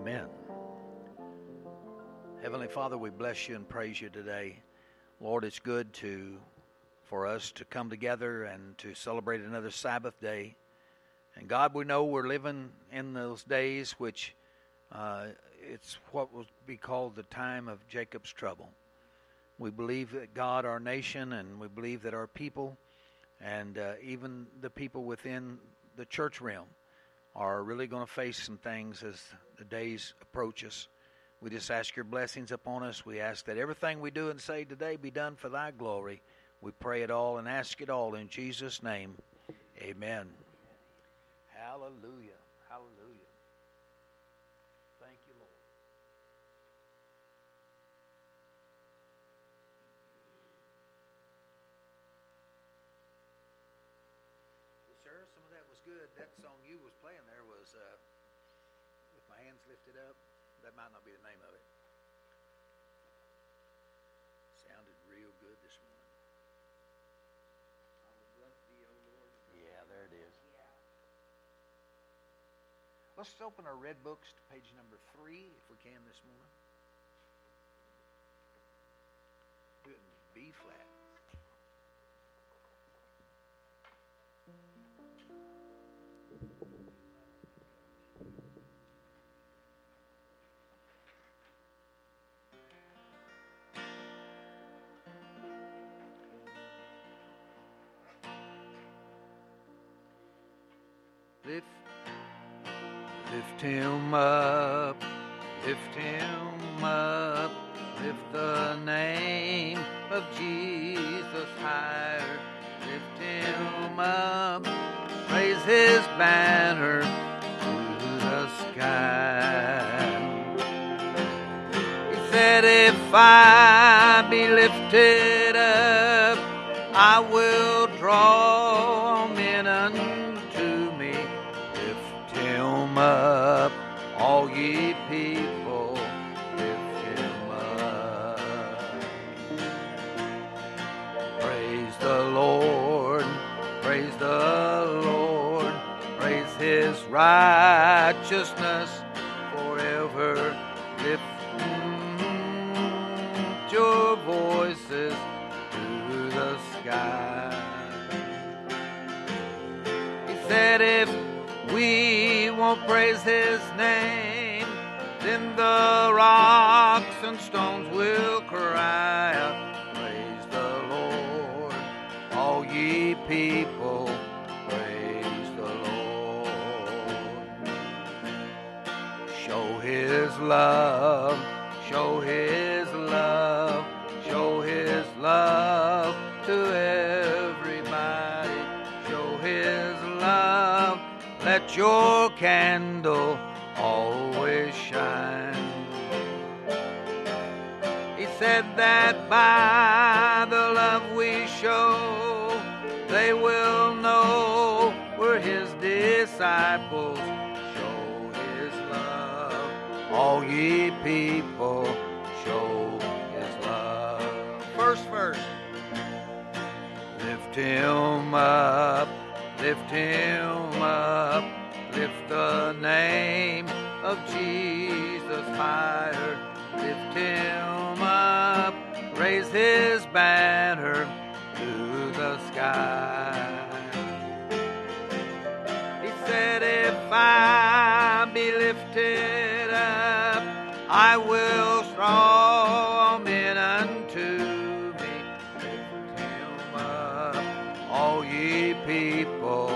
Amen. Heavenly Father, we bless you and praise you today. Lord, it's good to for us to come together and to celebrate another Sabbath day. And God, we know we're living in those days which uh, it's what will be called the time of Jacob's trouble. We believe that God, our nation, and we believe that our people, and uh, even the people within the church realm, are really going to face some things as the days approach us. We just ask your blessings upon us. We ask that everything we do and say today be done for thy glory. We pray it all and ask it all in Jesus' name. Amen. Hallelujah. Hallelujah. Thank you, Lord. Well, sir, some of that was good. That song you was playing there was uh, with my hands lifted up. That might not be the name of it. Sounded real good this morning. Yeah, there it is. Let's open our red books to page number three, if we can, this morning. Do it in B flat. Lift him up, lift him up, lift the name of Jesus higher, lift him up, raise his banner to the sky. He said, If I be lifted up, I will draw righteousness forever. Lift mm, your voices to the sky. He said, if we won't praise his name, then the rocks and stones will cry out, love, show his love, show his love to everybody. Show his love, let your candle always shine. He said that by the love we show, they will know we're his disciples. Show his love, all ye people, show his love. First verse. Lift him up, lift him up, lift the name of Jesus higher. Lift him up, raise his banner to the sky. He said, If I I will draw men unto me. Lift him up, all ye people,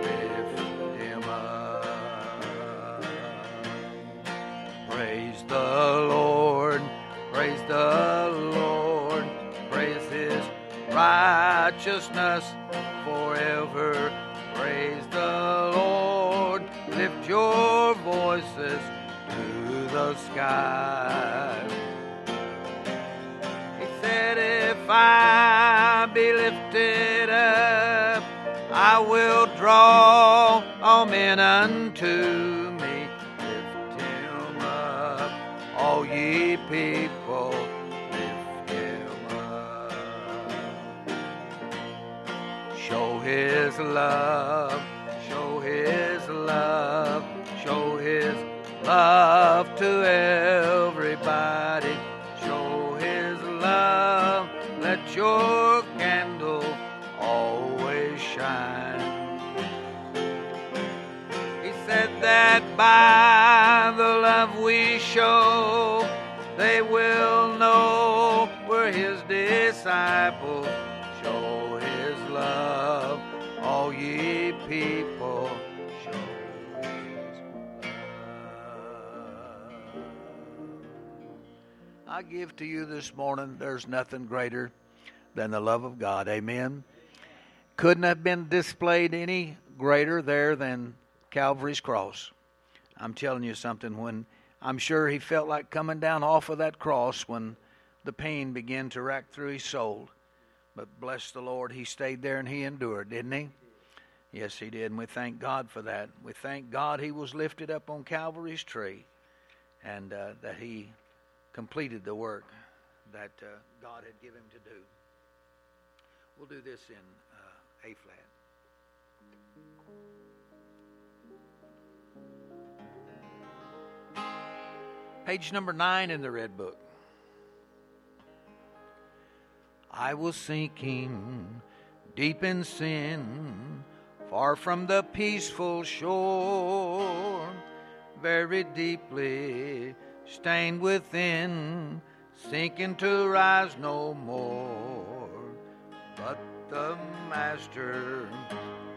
lift him up. Praise the Lord, praise the Lord, praise his righteousness forever. Praise the Lord, lift your voices the sky. He said, If I be lifted up, I will draw all men unto me. Lift him up, all ye people, lift him up. Show his love, show his love, love to everybody. Show His love. Let your candle always shine. He said that by the love we show, they will know we're His disciples. Show His love, all ye people. I give to you this morning, there's nothing greater than the love of God. Amen. Couldn't have been displayed any greater there than Calvary's cross. I'm telling you something, when I'm sure he felt like coming down off of that cross when the pain began to rack through his soul. But bless the Lord, he stayed there and he endured, didn't he? Yes, he did. And we thank God for that. We thank God he was lifted up on Calvary's tree and uh, that he completed the work that uh, God had given him to do. We'll do this in uh, A flat. Page number nine in the Red Book. I was sinking deep in sin, far from the peaceful shore, very deeply stained within, sinking to rise no more. But the master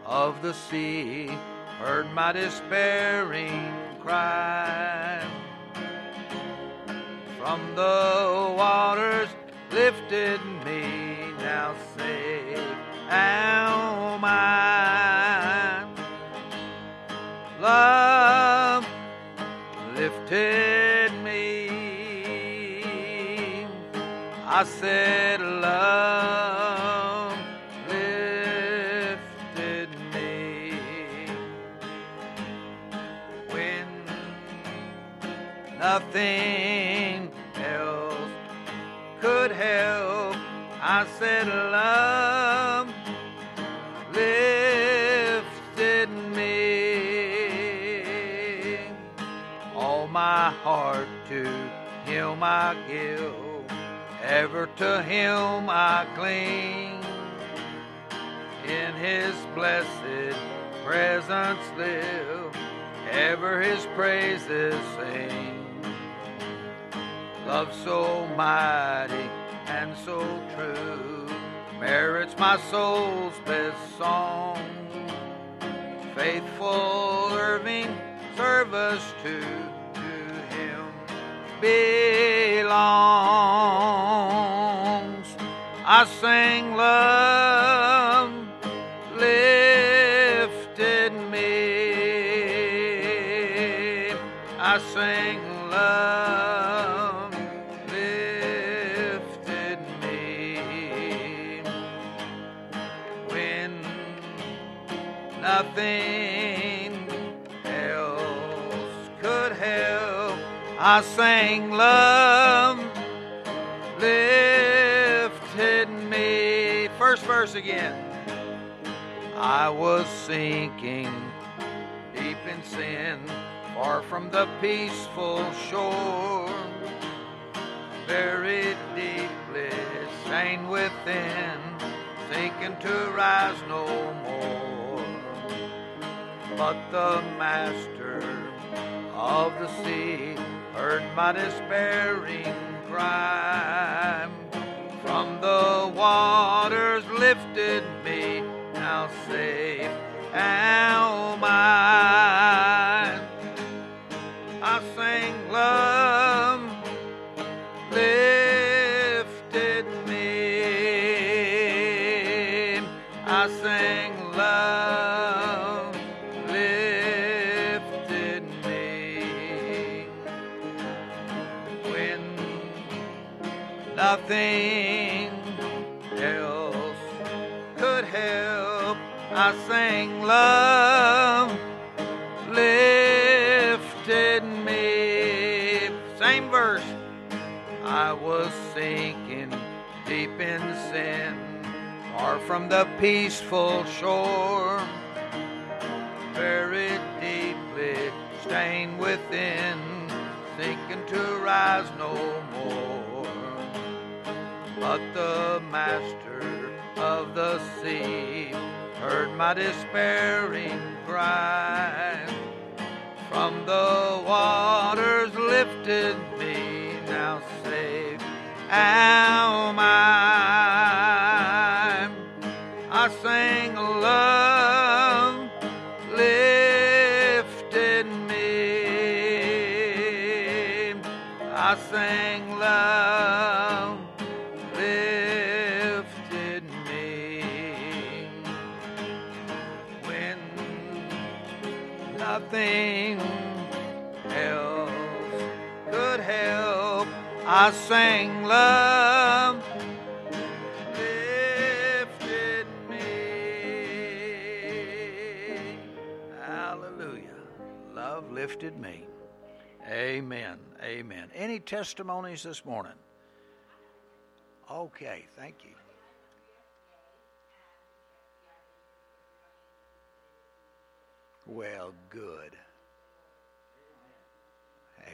of the sea heard my despairing cry. From the waters lifted me, now safe am I. Love lifted I said, Love lifted me. When nothing else could help, I said, Love lifted me. All my heart to Him I give, ever to Him I cling. In His blessed presence live, ever His praises sing. Love so mighty and so true merits my soul's best song. Faithful serving service to, to Him belongs. I sang love lifted me. I sang love lifted me when nothing else could help. I sang love lifted verse again. I was sinking deep in sin, far from the peaceful shore, buried deeply, stained within, sinking to rise no more. But the master of the sea heard my despairing cry. From the waters lifted me, now safe am I. I sang love lifted me. I sang love lifted me when nothing love lifted me. Same verse. I was sinking deep in sin, far from the peaceful shore, buried deeply, stained within, sinking to rise no more. But the master of the sea heard my despairing cry. From the waters lifted me, now safe am I. I sang love lifted me. I sang love I sang love lifted me. Hallelujah. Love lifted me. Amen. Amen. Any testimonies this morning? Okay, thank you. Well, good.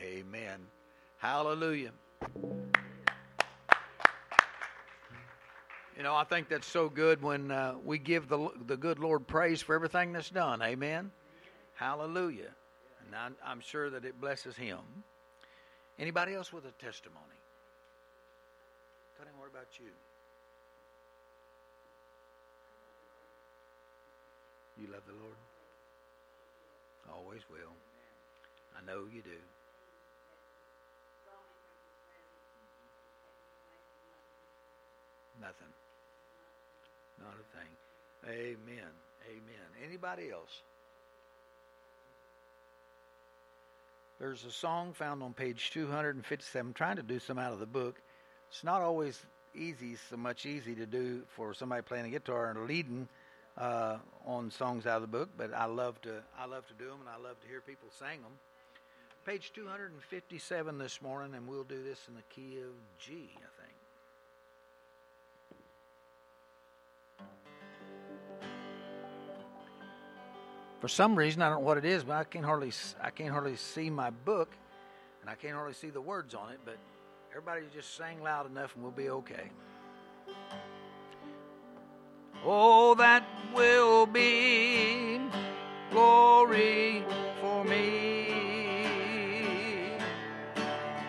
Amen. Hallelujah. You know, I think that's so good when uh, we give the the good Lord praise for everything that's done. Amen. Hallelujah. And I'm, I'm sure that it blesses Him. Anybody else with a testimony? Tell him what about you? You love the Lord? Always will. I know you do. Nothing. Not a thing. Amen. Amen. Anybody else? There's a song found on page 257. I'm trying to do some out of the book. It's not always easy, so much easy to do for somebody playing a guitar and leading uh, on songs out of the book, but I love to I love to do them and I love to hear people sing them. Page 257 this morning, and we'll do this in the key of G, I think. For some reason, I don't know what it is, but I can hardly I can't hardly see my book, and I can't hardly see the words on it. But everybody just sing loud enough, and we'll be okay. Oh, that will be glory for me.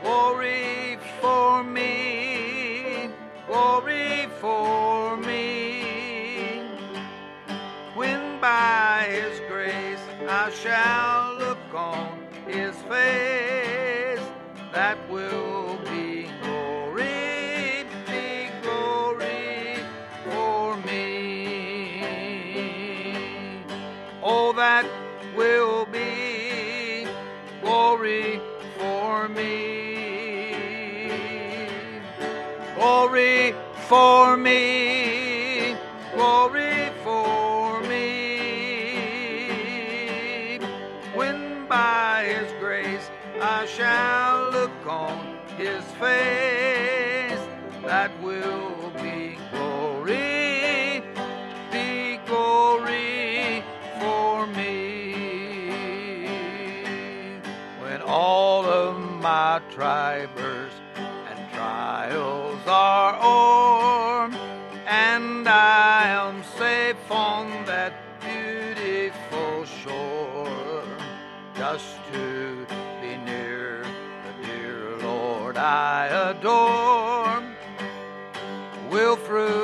Glory for me. Glory for shall look on His face, that will be glory, be glory for me. Oh, that will be glory for me. Glory for me. Face, that will be glory, be glory for me. When all of my tribers will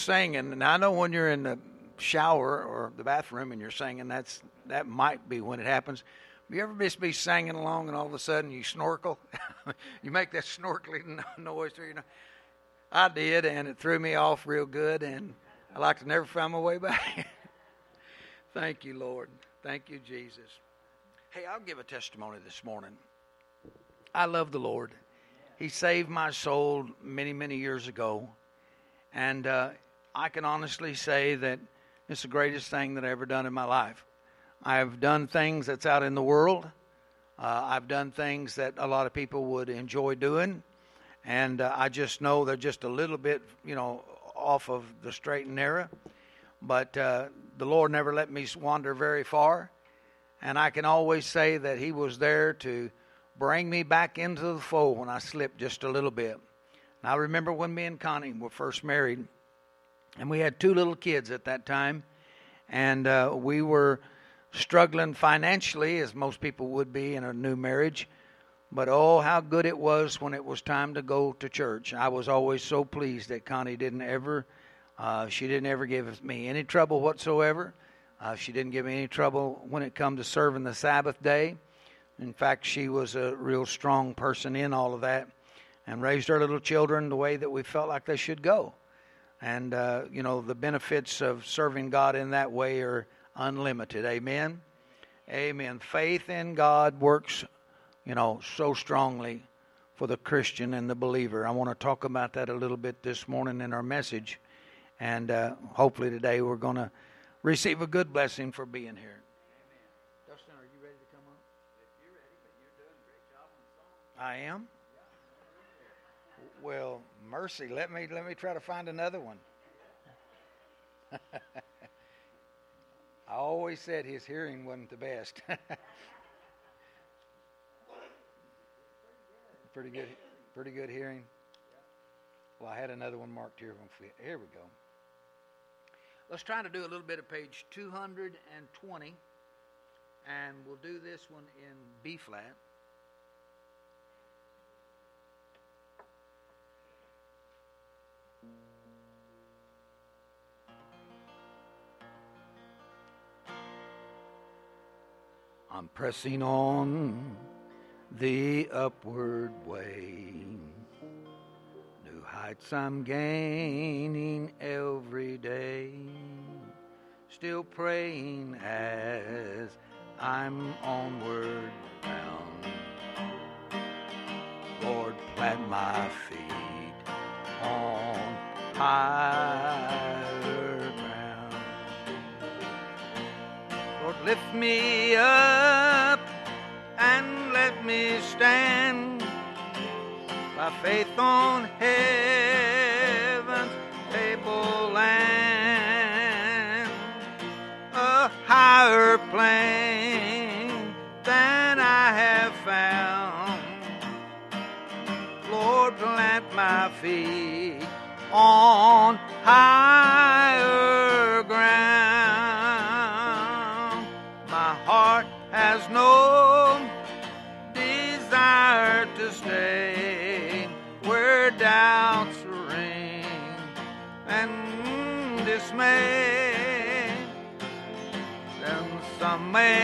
singing? And I know when you're in the shower or the bathroom and you're singing, that's that might be when it happens. You ever just be singing along and all of a sudden you snorkel? you make that snorkeling noise, you know. I did, and it threw me off real good, and I like to never find my way back. Thank you, Lord. Thank you, Jesus. Hey, I'll give a testimony this morning. I love the Lord. He saved my soul many, many years ago. And uh, I can honestly say that it's the greatest thing that I ever done in my life. I've done things that's out in the world. Uh, I've done things that a lot of people would enjoy doing. And uh, I just know they're just a little bit, you know, off of the straight and narrow. But uh, the Lord never let me wander very far. And I can always say that He was there to bring me back into the fold when I slipped just a little bit. And I remember when me and Connie were first married, and we had two little kids at that time, and uh, we were struggling financially, as most people would be in a new marriage. But oh, how good it was when it was time to go to church. I was always so pleased that Connie didn't ever, uh, she didn't ever give me any trouble whatsoever. Uh, she didn't give me any trouble when it come to serving the Sabbath day. In fact, she was a real strong person in all of that and raised our little children the way that we felt like they should go. And, uh, you know, the benefits of serving God in that way are unlimited. Amen. Amen. Faith in God works, you know, so strongly for the Christian and the believer. I want to talk about that a little bit this morning in our message. And uh, hopefully today we're going to receive a good blessing for being here. Dustin, are you ready to come up? Ready, but you're doing a great job on the song. I am. Well, mercy. Let me let me try to find another one. I always said his hearing wasn't the best. pretty good, pretty good hearing. Well, I had another one marked here. Here we go. Let's try to do a little bit of page 220, and we'll do this one in B flat. I'm pressing on the upward way. New heights I'm gaining every day. Still praying as I'm onward bound. Lord, plant my feet on higher lift me up and let me stand by faith on heaven's tableland, a higher plane than I have found. Lord, plant my feet on higher some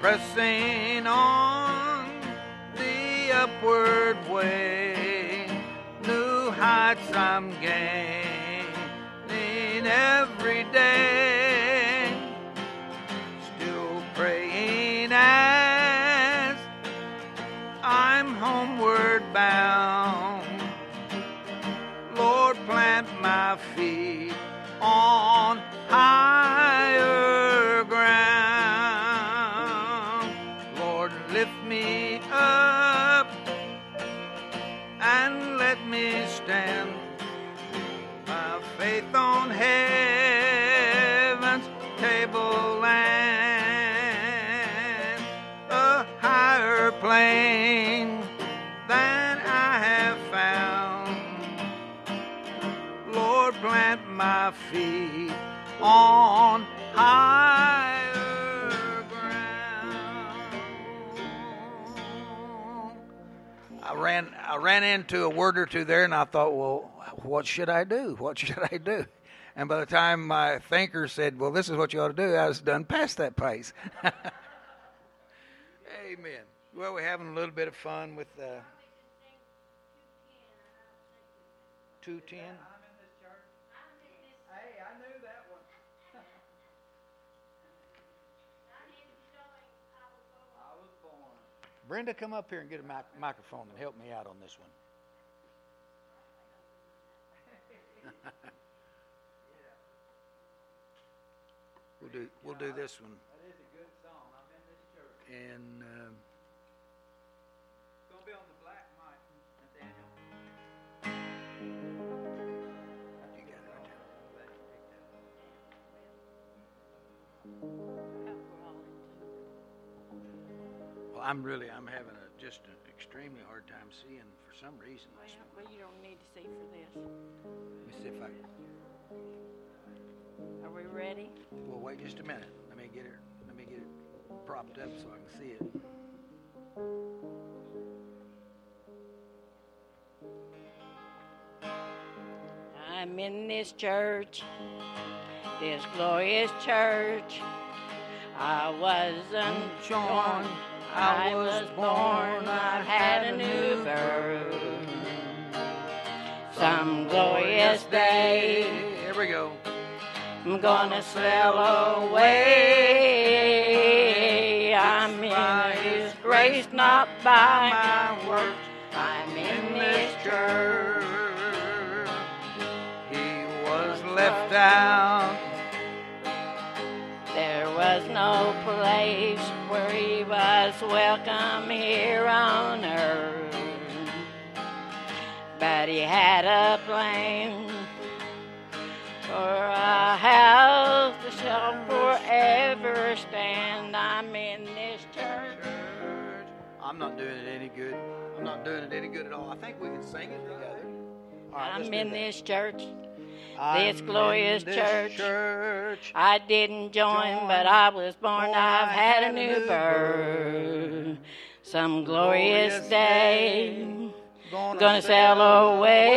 Pressing on the upward way, new heights I'm gaining ran into a word or two there, and I thought, well, what should I do? What should I do? And by the time my thinker said, well, this is what you ought to do, I was done past that pace. Amen. Well, we're having a little bit of fun with uh, 210. Brenda, come up here and get a mic- microphone and help me out on this one. we'll do we'll do this one. That is a good song. I'm in this church. And um, It's gonna be on the black mic, Nathaniel. you got it right there. I'm really I'm having a just an extremely hard time seeing for some reason. Well, well, you don't need to see for this. Let me see if I. Are we ready? Well, wait just a minute. Let me get it. Let me get it propped up so I can see it. I'm in this church, this glorious church. I wasn't born, I was born, I've had a new birth. Some glorious day, Here we go. I'm gonna sail away. I'm in His grace, not by my works. I'm in this church. He was left out. There was no place where he was welcome here on earth. But he had a plan for a house that shall forever stand. I'm in this church. I'm not doing it any good. I'm not doing it any good at all. I think we can sing it together. Right, I'm in this church. I'm this glorious this church. church. I didn't join, Join. but I was born. Born, I've had a had a new birth. Some glorious Glorious day. day. Gonna sail away.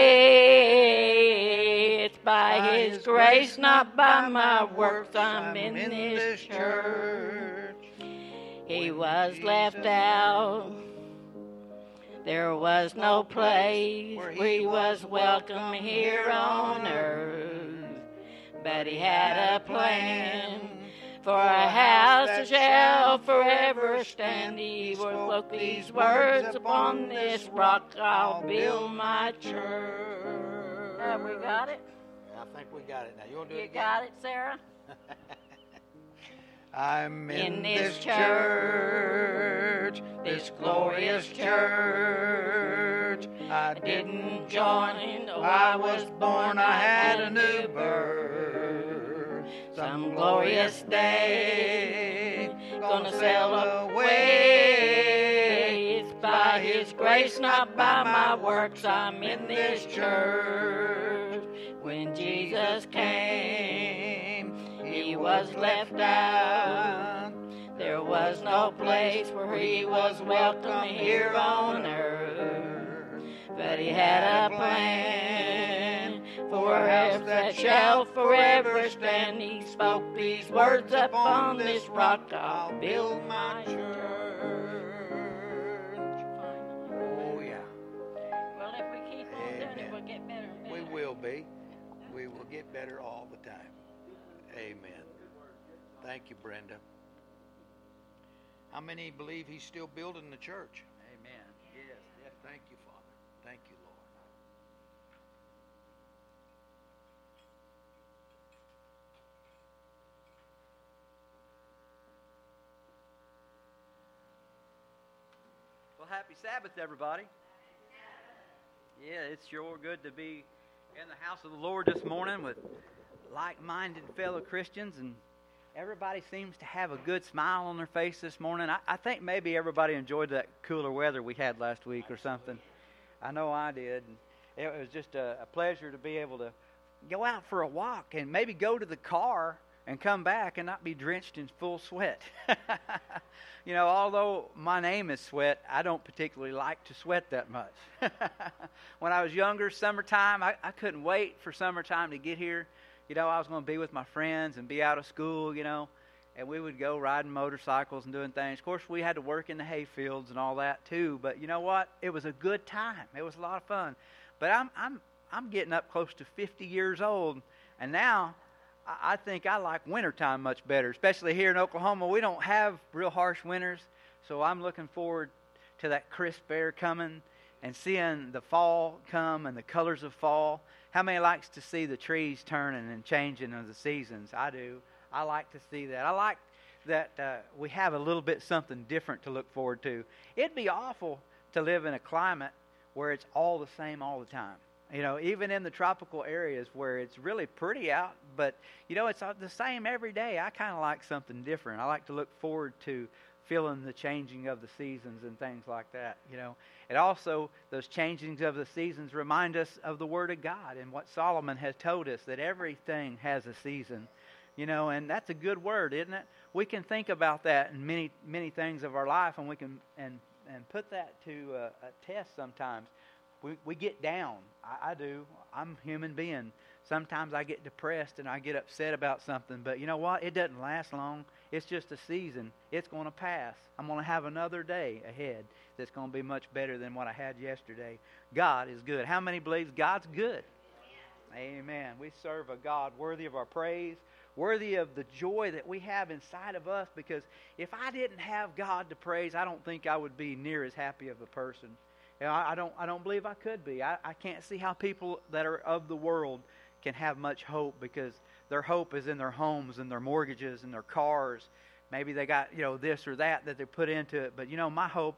It's by His grace, not by my works. I'm in this church. He was left out. There was no place where he was welcome here on earth. But he had a plan for a house that shall forever stand. He spoke these words upon this rock. I'll build my church. Have we got it? I think we got it now. You want to do it You again? got it, Sarah? I'm in, In this church, this glorious church. I didn't join, though I was born, I had a new birth. Some glorious day, gonna sail away. It's by His grace, not by my works. I'm in this church. When Jesus came, He was left out. There was no place where He was welcome here on earth. But He had a plan for house that shall forever stand. He spoke these words upon this rock. I'll build my church. Oh, yeah. Well, if we keep on doing it, we'll get better and better. We will be. We will get better all the time. Amen. Thank you, Brenda. How many believe he's still building the church? Amen. Yes. Yes. Thank you, Father. Thank you, Lord. Well, happy Sabbath, everybody. Yeah, it's sure good to be in the house of the Lord this morning with like-minded fellow Christians, and everybody seems to have a good smile on their face this morning. I, I think maybe everybody enjoyed that cooler weather we had last week or something. I know I did. It was just a, a pleasure to be able to go out for a walk and maybe go to the car and come back and not be drenched in full sweat. you know, although my name is Sweat, I don't particularly like to sweat that much. when I was younger, summertime, I, I couldn't wait for summertime to get here. You know, I was going to be with my friends and be out of school, you know, and we would go riding motorcycles and doing things. Of course, we had to work in the hay fields and all that too, but you know what? It was a good time. It was a lot of fun. But I'm I'm I'm getting up close to 50 years old, and now I think I like wintertime much better, especially here in Oklahoma. We don't have real harsh winters, so I'm looking forward to that crisp air coming and seeing the fall come and the colors of fall. How many likes to see the trees turning and changing of the seasons? I do. I like to see that. I like that uh, we have a little bit something different to look forward to. It'd be awful to live in a climate where it's all the same all the time. You know, even in the tropical areas where it's really pretty out, but you know, it's uh, the same every day. I kind of like something different. I like to look forward to feeling the changing of the seasons and things like that. You know, it also those changings of the seasons remind us of the Word of God and what Solomon has told us that everything has a season. You know, and that's a good word, isn't it? We can think about that in many many things of our life, and we can and and put that to a, a test sometimes. We we get down. I, I do. I'm a human being. Sometimes I get depressed and I get upset about something, but you know what? It doesn't last long. It's just a season. It's going to pass. I'm going to have another day ahead that's going to be much better than what I had yesterday. God is good. How many believes God's good? Amen. We serve a God worthy of our praise, worthy of the joy that we have inside of us because if I didn't have God to praise, I don't think I would be near as happy of a person. You know, I don't I don't believe I could be. I, I can't see how people that are of the world can have much hope because their hope is in their homes and their mortgages and their cars. Maybe they got, you know, this or that that they put into it. But you know, my hope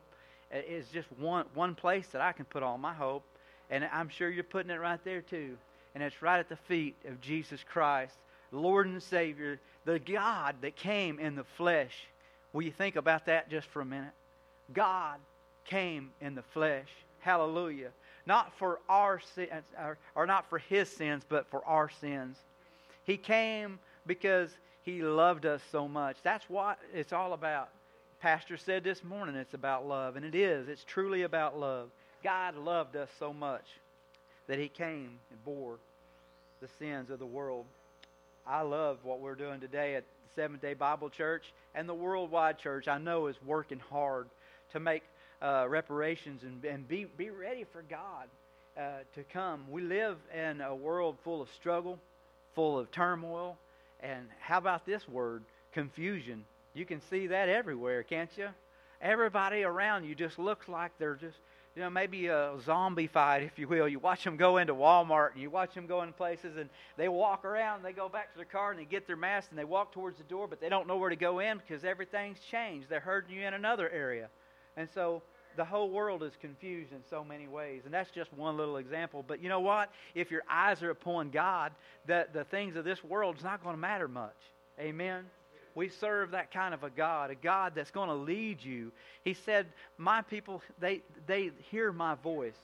uh, is just one one place that I can put all my hope. And I'm sure you're putting it right there too. And it's right at the feet of Jesus Christ, Lord and Savior, the God that came in the flesh. Will you think about that just for a minute? God came in the flesh. Hallelujah. Not for our sins, or, or not for his sins, but for our sins. He came because he loved us so much. That's what it's all about. Pastor said this morning it's about love, and it is. It's truly about love. God loved us so much that he came and bore the sins of the world. I love what we're doing today at the Seventh day Bible Church and the Worldwide Church. I know is working hard to make uh, reparations and, and be, be ready for God uh, to come. We live in a world full of struggle, full of turmoil, and how about this word, confusion? You can see that everywhere, can't you? Everybody around you just looks like they're just you know, maybe a zombie fight, if you will. You watch them go into Walmart and you watch them go in places and they walk around, and they go back to their car and they get their mask and they walk towards the door, but they don't know where to go in because everything's changed. They're hurting you in another area. And so the whole world is confused in so many ways. And that's just one little example. But you know what? If your eyes are upon God, the, the things of this world is not going to matter much. Amen? We serve that kind of a God, a God that's going to lead you. He said, My people, they, they hear my voice.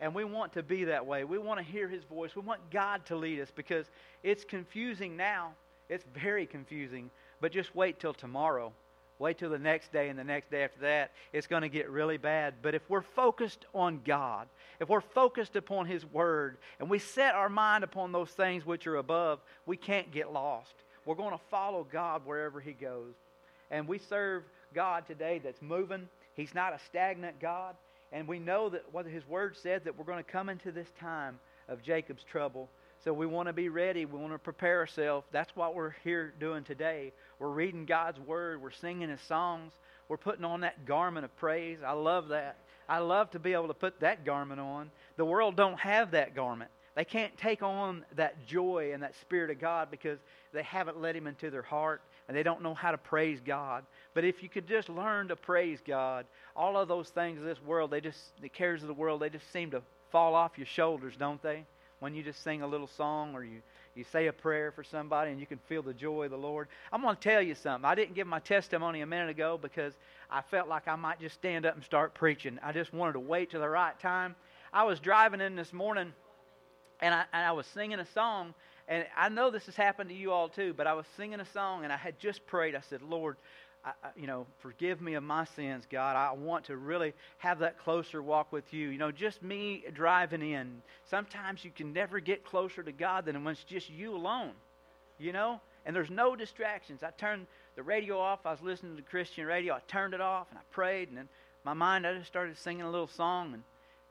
And we want to be that way. We want to hear his voice. We want God to lead us because it's confusing now. It's very confusing. But just wait till tomorrow. Wait till the next day and the next day after that. It's going to get really bad. But if we're focused on God, if we're focused upon His Word, and we set our mind upon those things which are above, we can't get lost. We're going to follow God wherever He goes. And we serve God today that's moving. He's not a stagnant God. And we know that what His Word said that we're going to come into this time of Jacob's trouble. So we want to be ready. We want to prepare ourselves. That's what we're here doing today. We're reading God's Word. We're singing His songs. We're putting on that garment of praise. I love that. I love to be able to put that garment on. The world don't have that garment. They can't take on that joy and that Spirit of God because they haven't let Him into their heart and they don't know how to praise God. But if you could just learn to praise God, all of those things of this world, they just, the cares of the world, they just seem to fall off your shoulders, don't they? When you just sing a little song or you, you say a prayer for somebody and you can feel the joy of the Lord. I'm going to tell you something. I didn't give my testimony a minute ago because I felt like I might just stand up and start preaching. I just wanted to wait till the right time. I was driving in this morning and I, and I was singing a song and I know this has happened to you all too, but I was singing a song and I had just prayed. I said, Lord, I, you know, forgive me of my sins, God. I want to really have that closer walk with you. You know, just me driving in. Sometimes you can never get closer to God than when it's just you alone, you know? And there's no distractions. I turned the radio off. I was listening to Christian radio. I turned it off and I prayed. And then my mind, I just started singing a little song. And,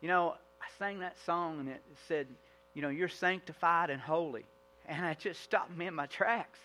you know, I sang that song and it said, you know, you're sanctified and holy and it just stopped me in my tracks.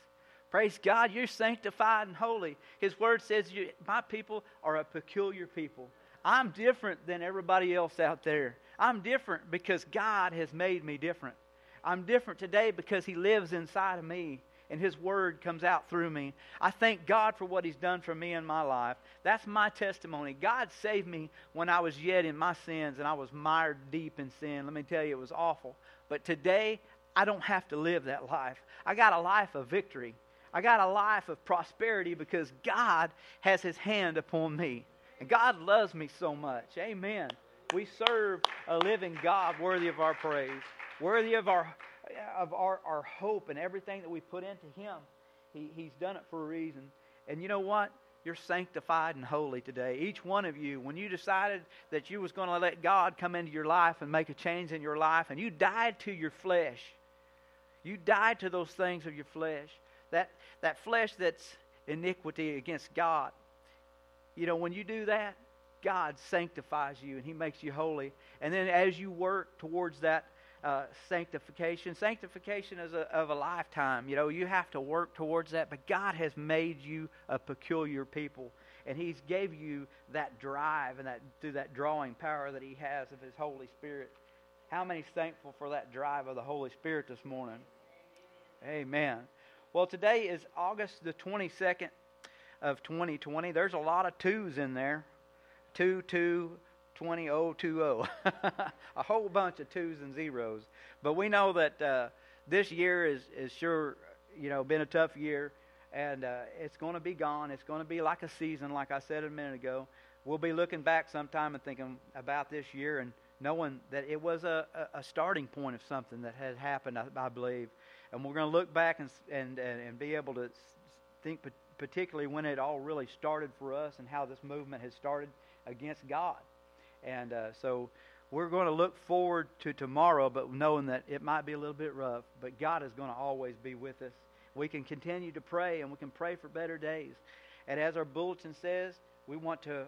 Praise God, you're sanctified and holy. His word says, you, My people are a peculiar people. I'm different than everybody else out there. I'm different because God has made me different. I'm different today because He lives inside of me and His Word comes out through me. I thank God for what He's done for me in my life. That's my testimony. God saved me when I was yet in my sins and I was mired deep in sin. Let me tell you, it was awful. But today, I don't have to live that life. I got a life of victory. I got a life of prosperity because God has His hand upon me. And God loves me so much. Amen. We serve a living God worthy of our praise, worthy of our, of our, our hope and everything that we put into Him. He, he's done it for a reason. And you know what? You're sanctified and holy today. Each one of you, when you decided that you was going to let God come into your life and make a change in your life, and you died to your flesh, you died to those things of your flesh. That, that flesh that's iniquity against God. You know, when you do that, God sanctifies you and He makes you holy. And then as you work towards that uh, sanctification, sanctification is a, of a lifetime. You know, you have to work towards that. But God has made you a peculiar people, and He's gave you that drive and that through that drawing power that He has of His Holy Spirit. How many's thankful for that drive of the Holy Spirit this morning? Amen. Well, today is August the 22nd of 2020. There's a lot of twos in there. 2 2 20 0 20. a whole bunch of twos and zeros. But we know that uh, this year is, is sure, you know, been a tough year. And uh, it's going to be gone. It's going to be like a season, like I said a minute ago. We'll be looking back sometime and thinking about this year and knowing that it was a, a starting point of something that had happened, I, I believe. And we're going to look back and, and, and be able to think particularly when it all really started for us and how this movement has started against God. And uh, so we're going to look forward to tomorrow, but knowing that it might be a little bit rough, but God is going to always be with us. We can continue to pray, and we can pray for better days. And as our bulletin says, we want to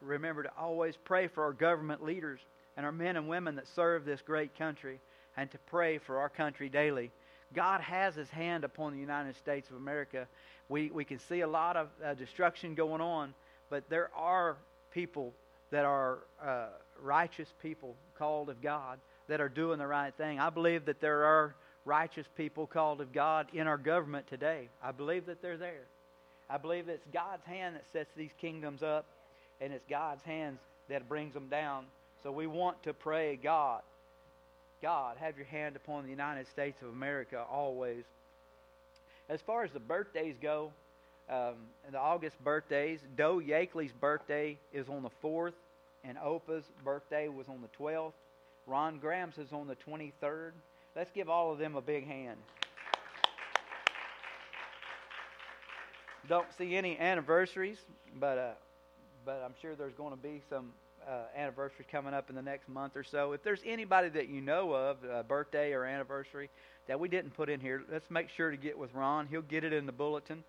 remember to always pray for our government leaders and our men and women that serve this great country and to pray for our country daily. God has his hand upon the United States of America. We, we can see a lot of uh, destruction going on, but there are people that are uh, righteous people called of God that are doing the right thing. I believe that there are righteous people called of God in our government today. I believe that they're there. I believe it's God's hand that sets these kingdoms up, and it's God's hands that brings them down. So we want to pray, God, God, have your hand upon the United States of America always. As far as the birthdays go, um, the August birthdays, Doe Yakeley's birthday is on the 4th, and Opa's birthday was on the 12th. Ron Graham's is on the 23rd. Let's give all of them a big hand. Don't see any anniversaries, but uh, but I'm sure there's going to be some uh, anniversaries coming up in the next month or so. If there's anybody that you know of, birthday or anniversary, that we didn't put in here, let's make sure to get with Ron. He'll get it in the bulletin.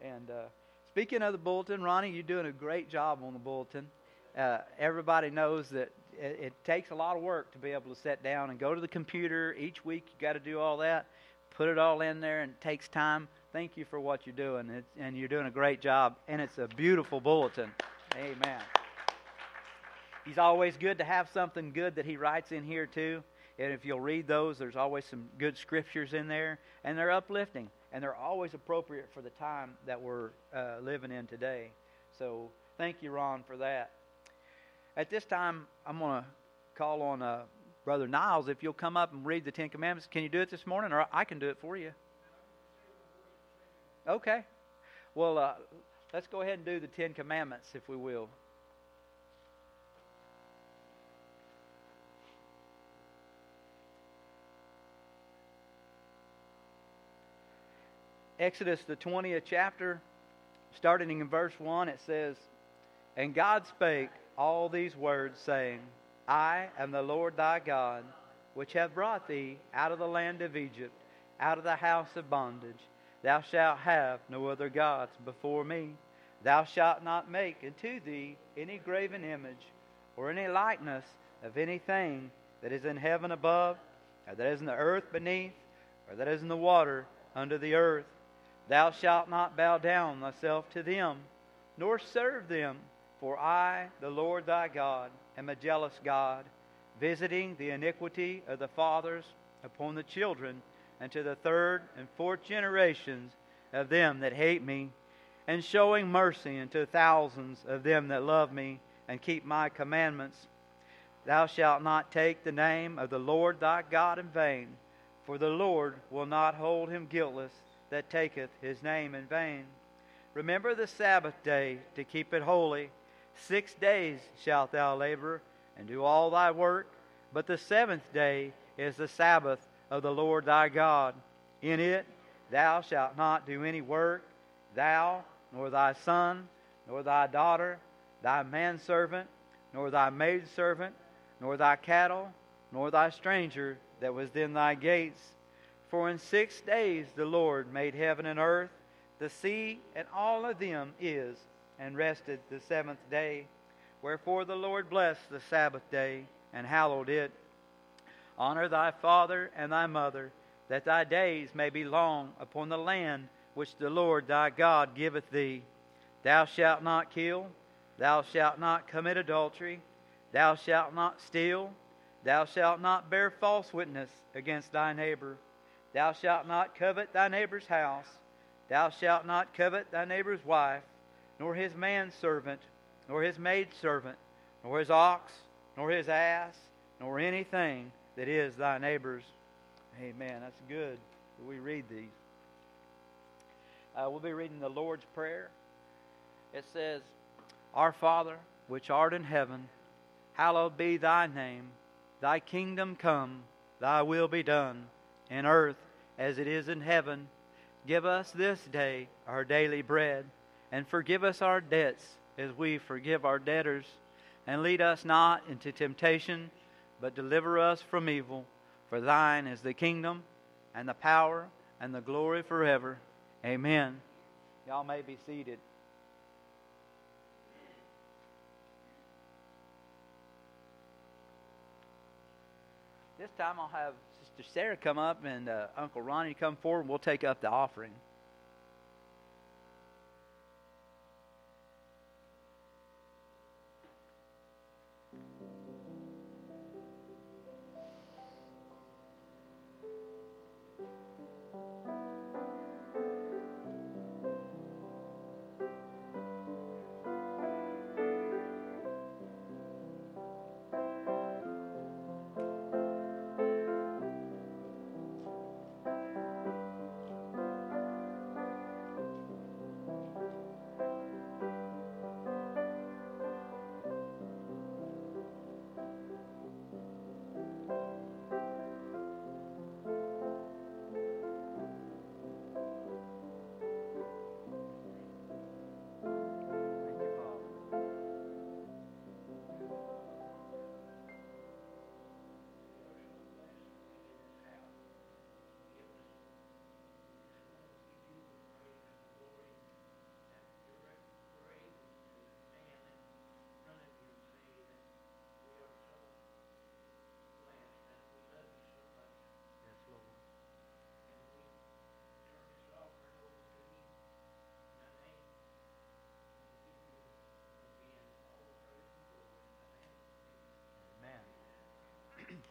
And uh, speaking of the bulletin, Ronnie, you're doing a great job on the bulletin. Uh, everybody knows that it, it takes a lot of work to be able to sit down and go to the computer each week. You got to do all that, put it all in there, and it takes time. Thank you for what you're doing, it's, and you're doing a great job. And it's a beautiful bulletin. Amen. He's always good to have something good that he writes in here too. And if you'll read those, there's always some good scriptures in there, and they're uplifting, and they're always appropriate for the time that we're uh, living in today. So thank you, Ron, for that. At this time, I'm going to call on uh, Brother Niles. If you'll come up and read the Ten Commandments, can you do it this morning, or I can do it for you? Okay. Well, uh, let's go ahead and do the Ten Commandments, if we will. Exodus, the 20th chapter, starting in verse 1, it says, And God spake all these words, saying, I am the Lord thy God, which have brought thee out of the land of Egypt, out of the house of bondage. Thou shalt have no other gods before me. Thou shalt not make unto thee any graven image, or any likeness of anything that is in heaven above, or that is in the earth beneath, or that is in the water under the earth. Thou shalt not bow down thyself to them, nor serve them. For I, the Lord thy God, am a jealous God, visiting the iniquity of the fathers upon the children, and to the third and fourth generations of them that hate me, and showing mercy unto thousands of them that love me and keep my commandments. Thou shalt not take the name of the Lord thy God in vain, for the Lord will not hold him guiltless that taketh his name in vain. Remember the Sabbath day to keep it holy. Six days shalt thou labor and do all thy work, but the seventh day is the Sabbath of the Lord thy God. In it thou shalt not do any work, thou, nor thy son, nor thy daughter, thy manservant, nor thy maidservant, nor thy cattle, nor thy stranger that was in thy gates. For in six days the Lord made heaven and earth, the sea, and all of them is, and rested the seventh day. Wherefore the Lord blessed the Sabbath day and hallowed it. Honor thy father and thy mother, that thy days may be long upon the land which the Lord thy God giveth thee. Thou shalt not kill, thou shalt not commit adultery, thou shalt not steal, thou shalt not bear false witness against thy neighbor. Thou shalt not covet thy neighbor's house. Thou shalt not covet thy neighbor's wife nor his manservant, nor his maidservant, nor his ox, nor his ass, nor anything that is thy neighbor's. Amen. That's good. We read these. Uh, we'll be reading the Lord's Prayer. It says, Our Father, which art in heaven, hallowed be thy name. Thy kingdom come, thy will be done, in earth as it is in heaven. Give us this day our daily bread and forgive us our debts as we forgive our debtors. And lead us not into temptation, but deliver us from evil. For thine is the kingdom, and the power, and the glory forever. Amen. Y'all may be seated. This time I'll have Sister Sarah come up and uh, Uncle Ronnie come forward, and we'll take up the offering.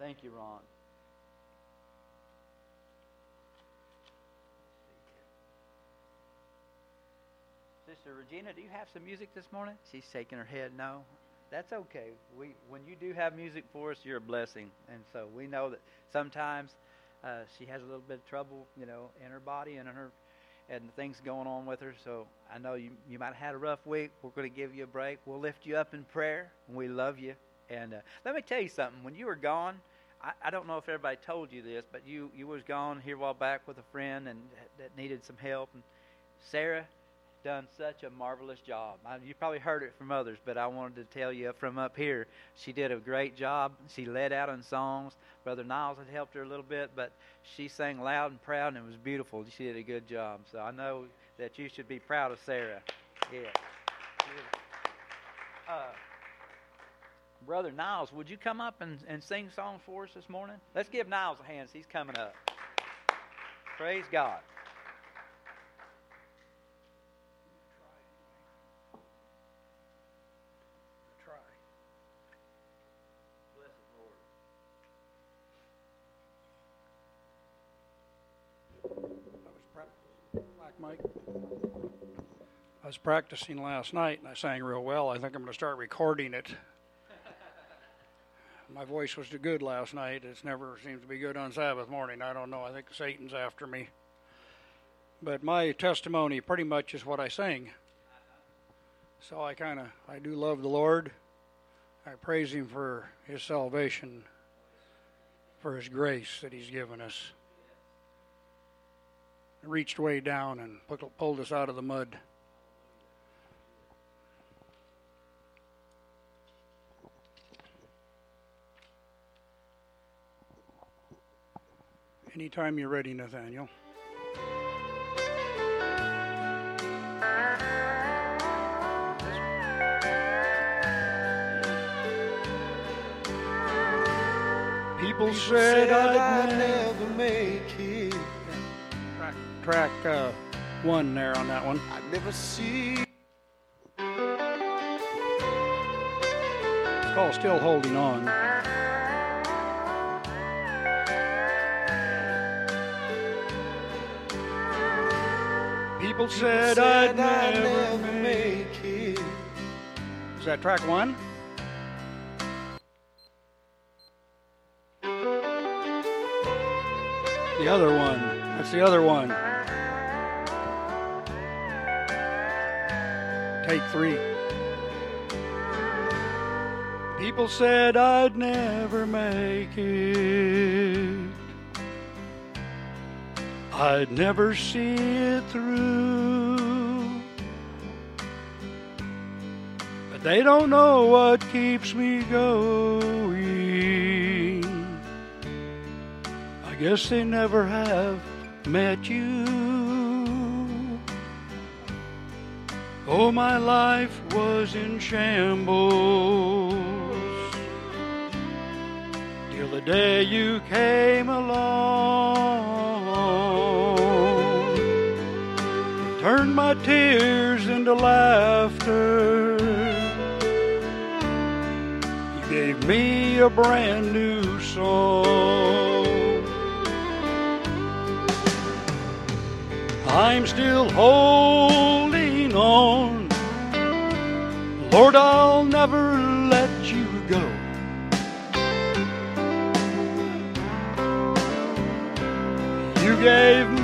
Thank you, Ron. Sister Regina, do you have some music this morning? She's shaking her head no. That's okay. We when you do have music for us, you're a blessing. And so we know that sometimes uh, she has a little bit of trouble, you know, in her body and in her and things going on with her. So I know you you might have had a rough week. We're going to give you a break. We'll lift you up in prayer. We love you. And uh, let me tell you something. When you were gone, I, I don't know if everybody told you this, but you you was gone here a while back with a friend and that needed some help. And Sarah done such a marvelous job. I, you probably heard it from others, but I wanted to tell you from up here, she did a great job. She led out in songs. Brother Niles had helped her a little bit, but she sang loud and proud, and it was beautiful. She did a good job. So I know that you should be proud of Sarah. Yeah. Uh, Brother Niles, would you come up and, and sing songs for us this morning? Let's give Niles a hand. He's coming up. Praise God. Mike. I was practicing last night and I sang real well. I think I'm going to start recording it. My voice was good last night. It never seems to be good on Sabbath morning. I don't know. I think Satan's after me. But my testimony pretty much is what I sing. So I kind of I do love the Lord. I praise him for his salvation, for his grace that he's given us reached way down and pulled us out of the mud. Anytime you're ready, Nathaniel. People said I'd never make it track uh, one there on that one. I never see. It's called Still Holding On. People said, People said I'd, I'd, never, never make it. Is that track one? The other one. That's the other one. Take three. People said I'd never make it. I'd never see it through. But they don't know what keeps me going. I guess they never have met you. Oh, my life was in shambles till the day you came along. My tears into laughter. You gave me a brand new song. I'm still holding on. Lord, I'll never let you go. You gave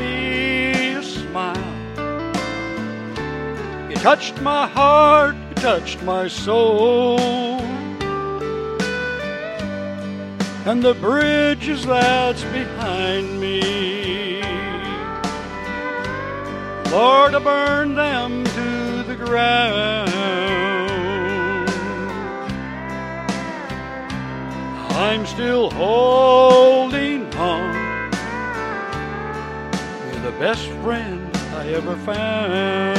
touched my heart, you touched my soul. And the bridges that's behind me. Lord, I burn them to the ground. I'm still holding on You're the best friend ever found.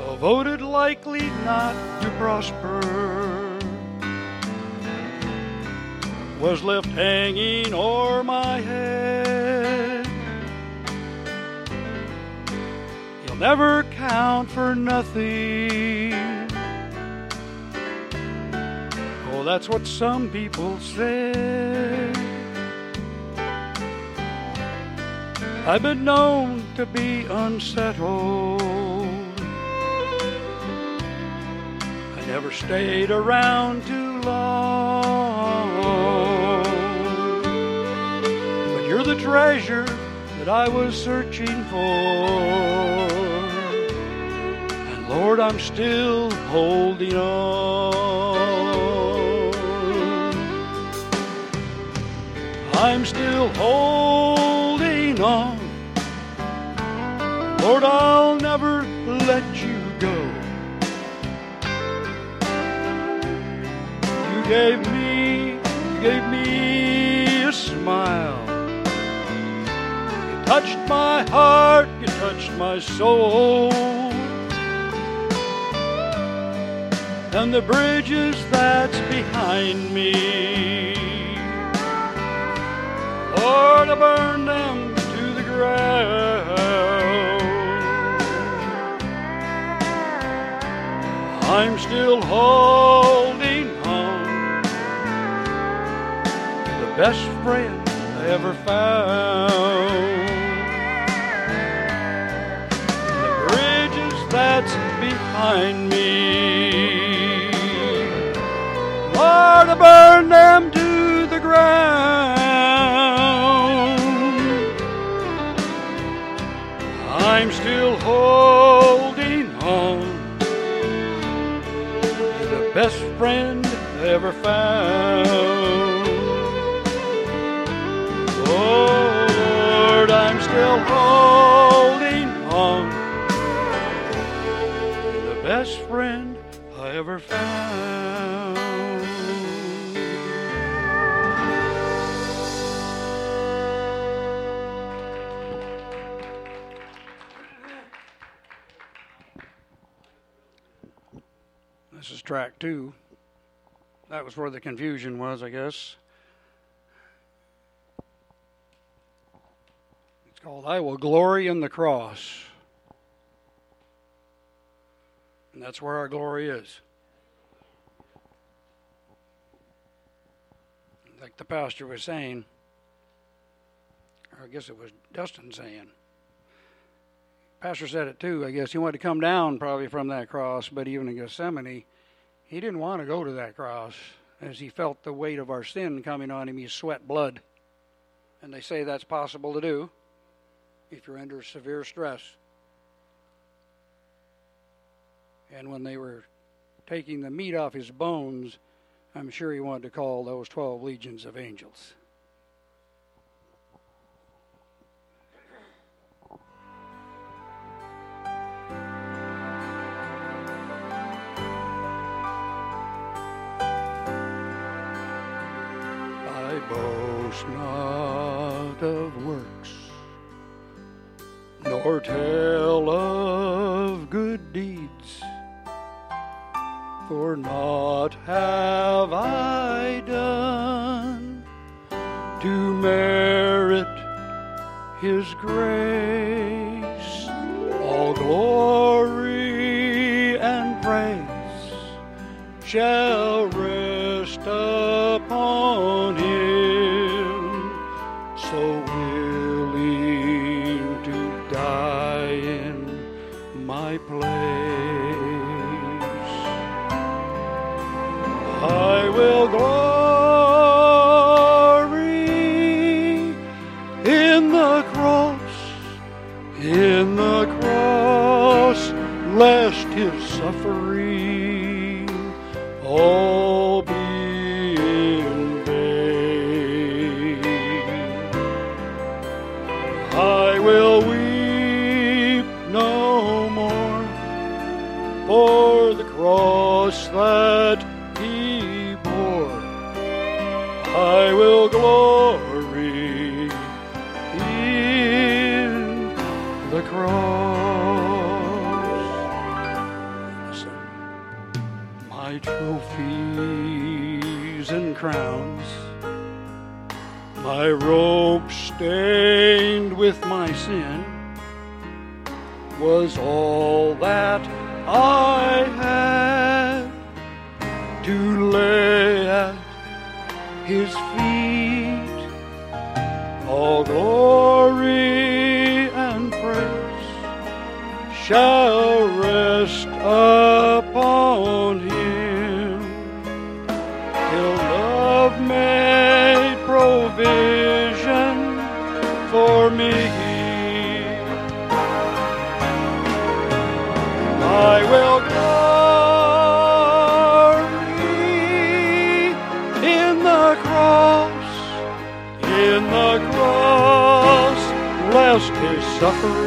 A voted likely not to prosper was left hanging o'er my head. He'll never count for nothing. Oh, Oh, that's what some people say. I've been known to be unsettled. I never stayed around too long. But you're the treasure that I was searching for. And Lord, I'm still holding on. I'm still holding Lord, I'll never let you go. You gave me, you gave me a smile. You touched my heart, you touched my soul. And the bridges that's behind me. Lord, I burn them I'm still holding on the best friend I ever found. The bridges that's behind me. Lord, I burn them to the ground. Friend ever found. Oh, Lord, I'm still holding on the best friend I ever found. This is track two. That was where the confusion was, I guess. It's called I Will Glory in the Cross. And that's where our glory is. Like the pastor was saying, or I guess it was Dustin saying. Pastor said it too. I guess he wanted to come down probably from that cross, but even in Gethsemane, he didn't want to go to that cross as he felt the weight of our sin coming on him. He sweat blood. And they say that's possible to do if you're under severe stress. And when they were taking the meat off his bones, I'm sure he wanted to call those 12 legions of angels. Not of works, nor tell of good deeds, for naught have I done to merit His grace. All glory and praise shall lest crowns, my robe stained with my sin, was all that I lest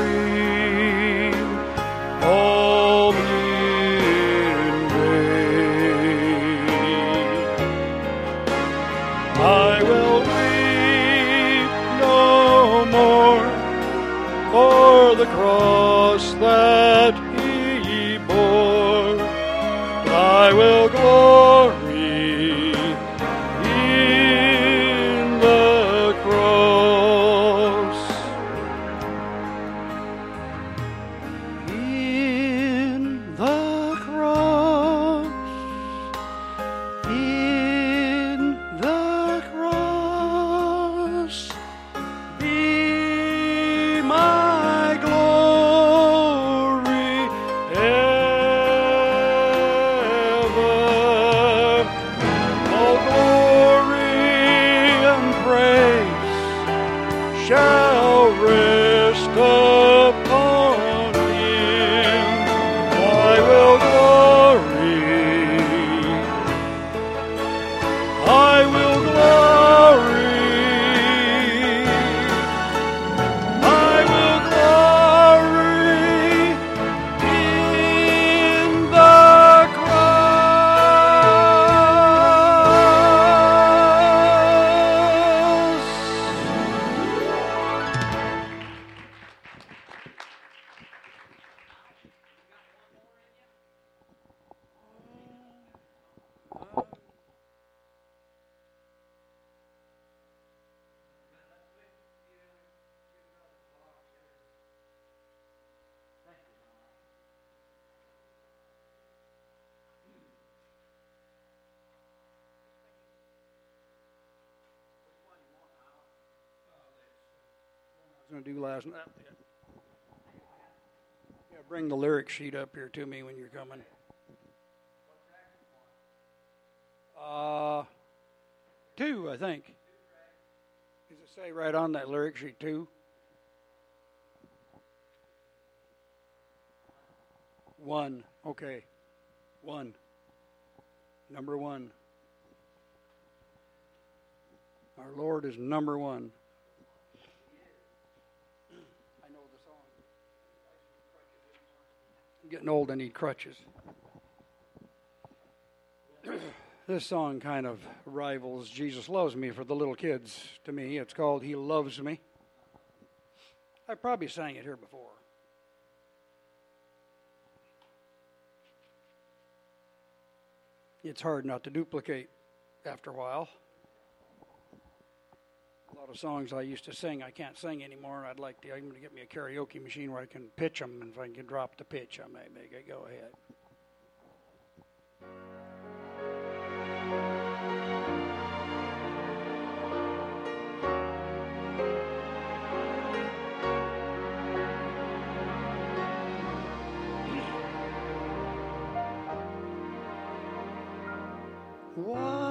sheet up here to me when you're coming. Uh, two, I think. Does it say right on that lyric sheet, two? One. Okay. One. Number one. Our Lord is number one. I know the song. I'm getting old, I need crutches. this song kind of rivals Jesus Loves Me for the little kids to me. It's called He Loves Me. I probably sang it here before. It's hard not to duplicate after a while. Lot of songs I used to sing, I can't sing anymore, and I'd like to. I'm going to get me a karaoke machine where I can pitch them, and if I can drop the pitch, I may make it go ahead. Why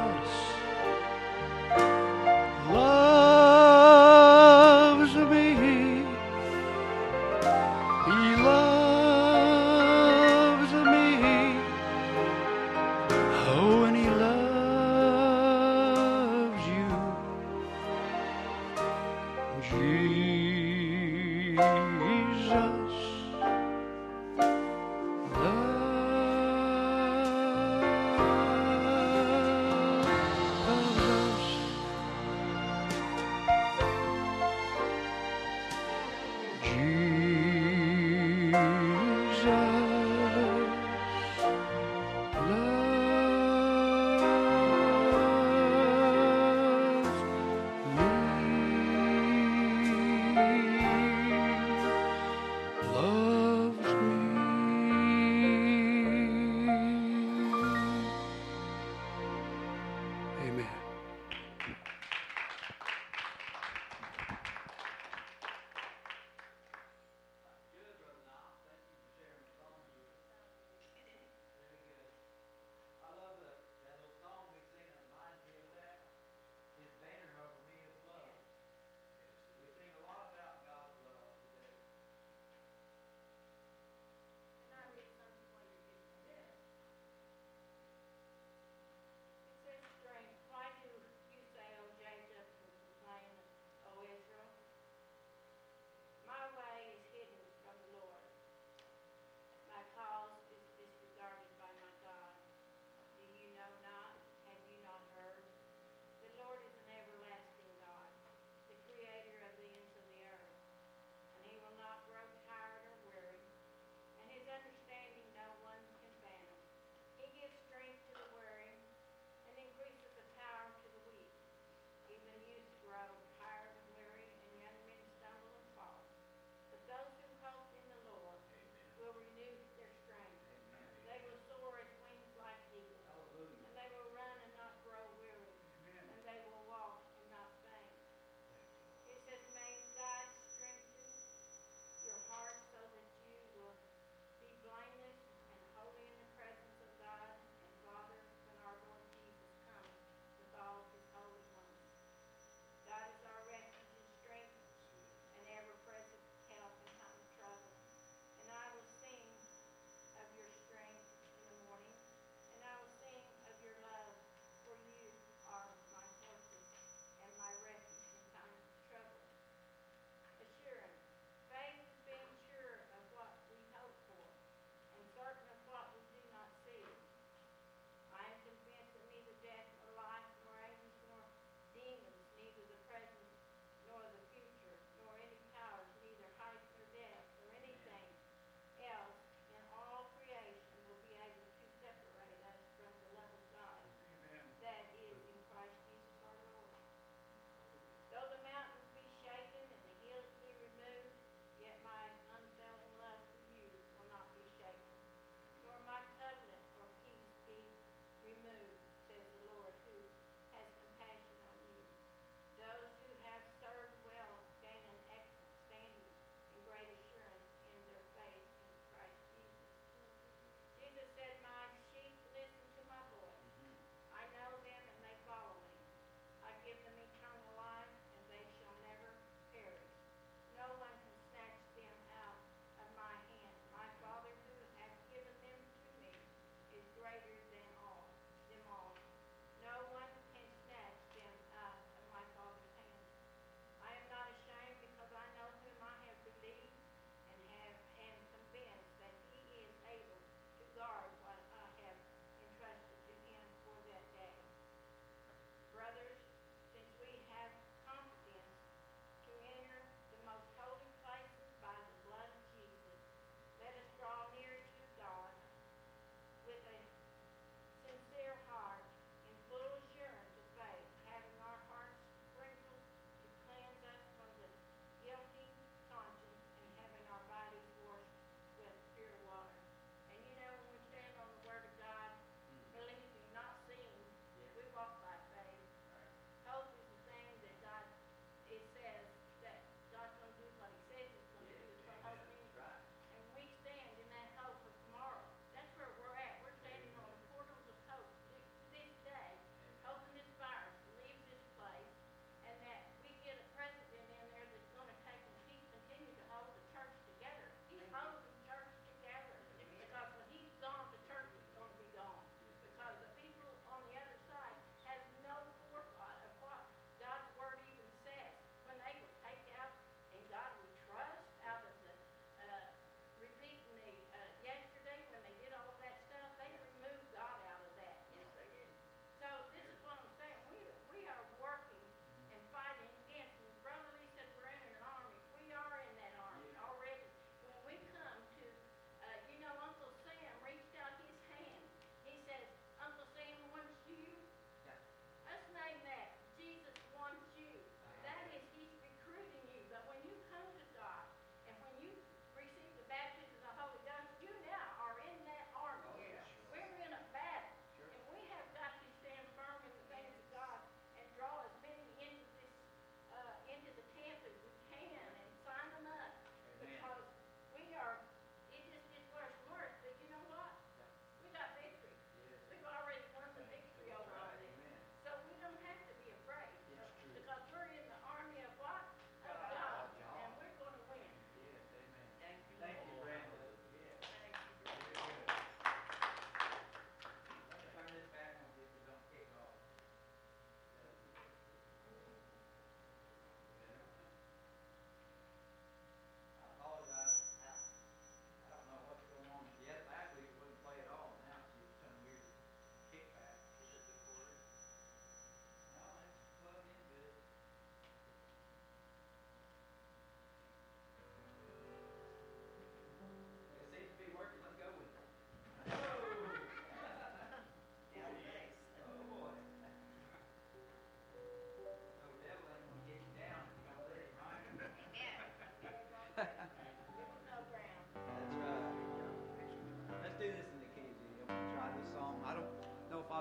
Jesus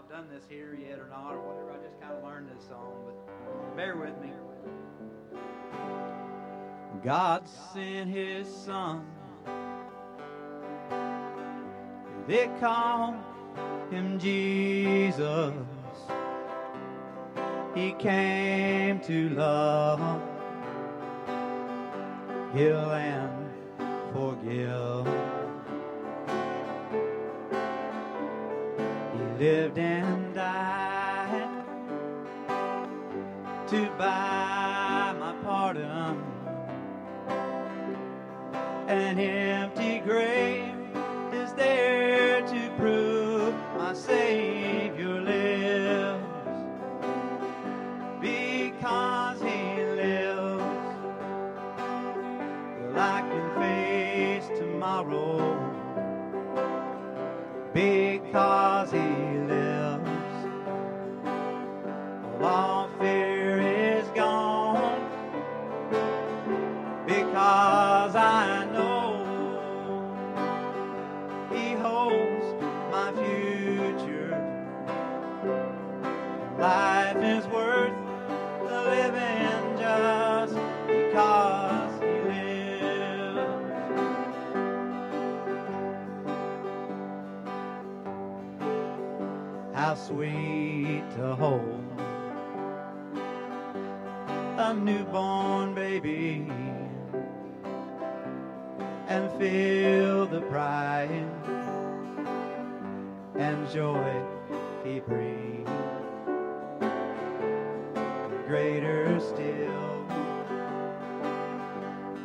done this here yet or not or whatever. I just kind of learned this song, but bear with me. God sent His Son. They call Him Jesus. He came to love, heal, and forgive. Lived and died to buy my pardon. An empty grave sweet to hold. A newborn baby. And feel the pride. And joy he brings. Greater still,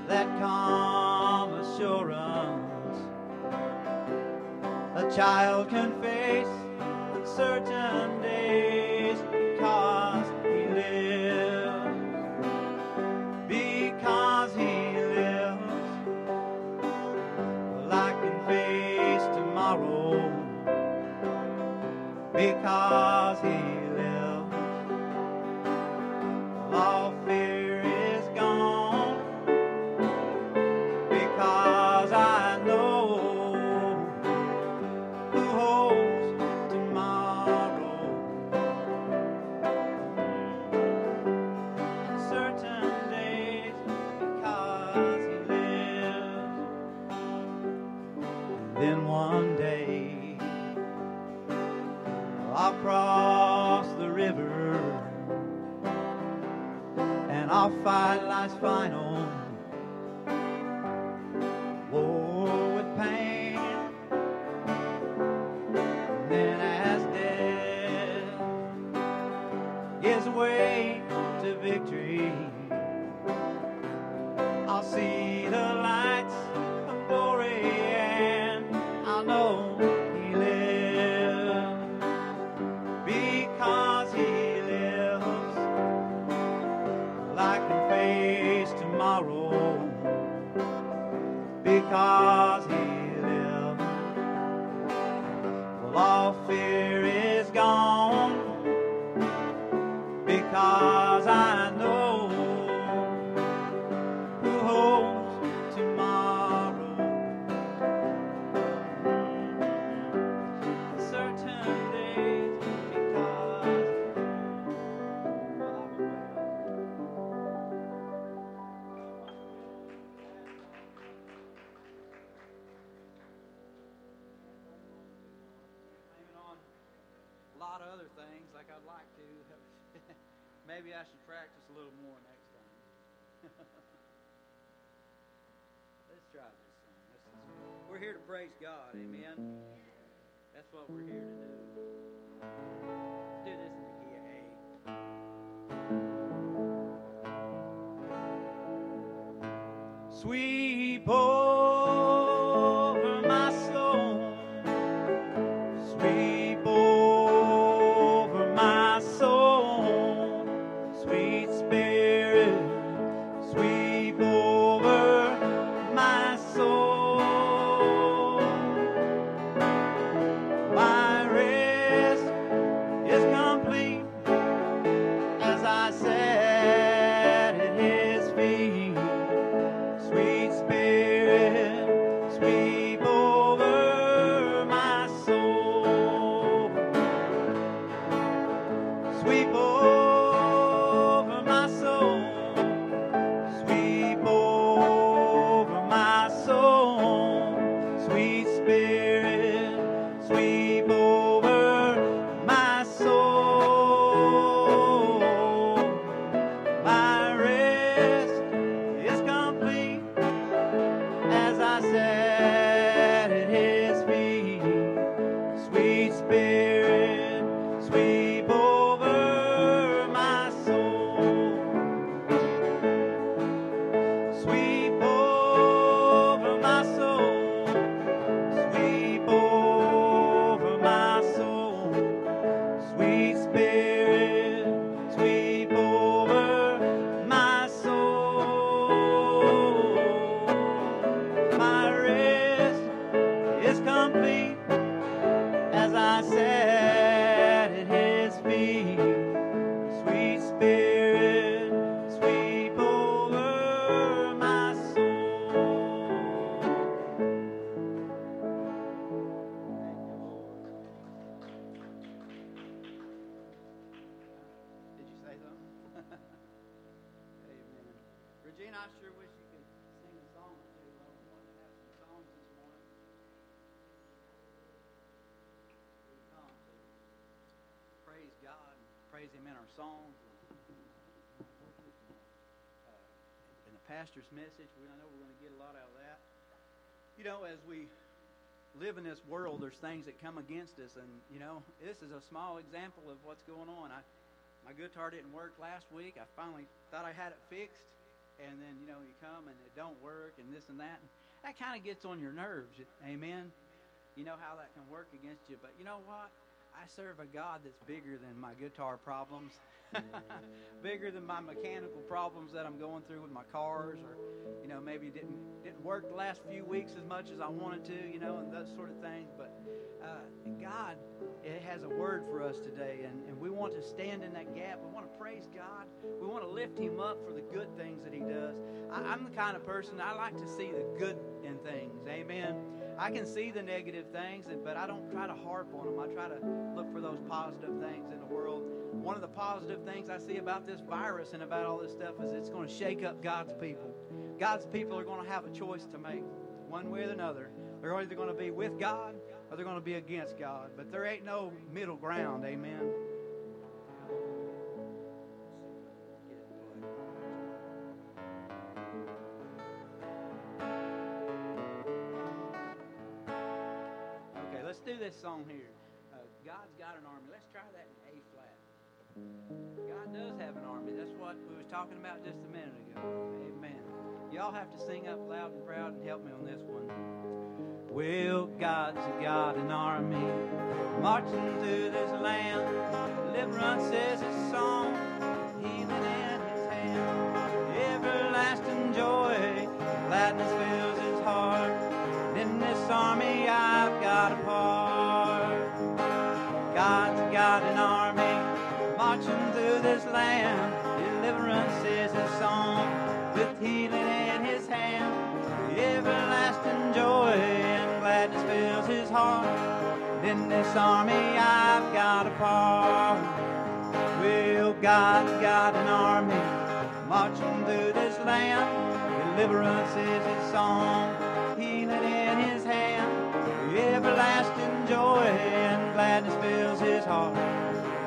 that calm assurance a child can face certain days because he lives. Because he lives, well, I can face tomorrow. Because he final tomorrow. Because He what we're here to do. Do this in the key of A. Sweep over this world, there's things that come against us, and you know, this is a small example of what's going on. I, my guitar didn't work last week. I finally thought I had it fixed, and then you know, you come and it don't work, and this and that. And that kind of gets on your nerves. Amen. You know how that can work against you, but you know what? I serve a God that's bigger than my guitar problems. bigger than my mechanical problems that I'm going through with my cars, or you know maybe didn't didn't work the last few weeks as much as I wanted to, you know, and those sort of things. But uh, God it has a word for us today, and, and we want to stand in that gap. We want to praise God. We want to lift Him up for the good things that He does. I, I'm the kind of person I like to see the good in things. Amen. I can see the negative things, but I don't try to harp on them. I try to look for those positive things in the world one of the positive things I see about this virus and about all this stuff is it's going to shake up God's people. God's people are going to have a choice to make, one way or another. They're either going to be with God or they're going to be against God. But there ain't no middle ground. Amen. This song here. Uh, God's got an army. Let's try that in A flat. God does have an army. That's what we was talking about just a minute ago. Amen. Y'all have to sing up loud and proud and help me on this one. Well, God's got an army marching through this land. Deliverance is his song, healing in his hand. Everlasting joy, gladness fills his heart. In this army, I've got a part. Deliverance is his song, with healing in his hand. Everlasting joy and gladness fills his heart. In this army, I've got a part. Well, God's got an army marching through this land. Deliverance is his song, healing in his hand. Everlasting joy and gladness fills his heart.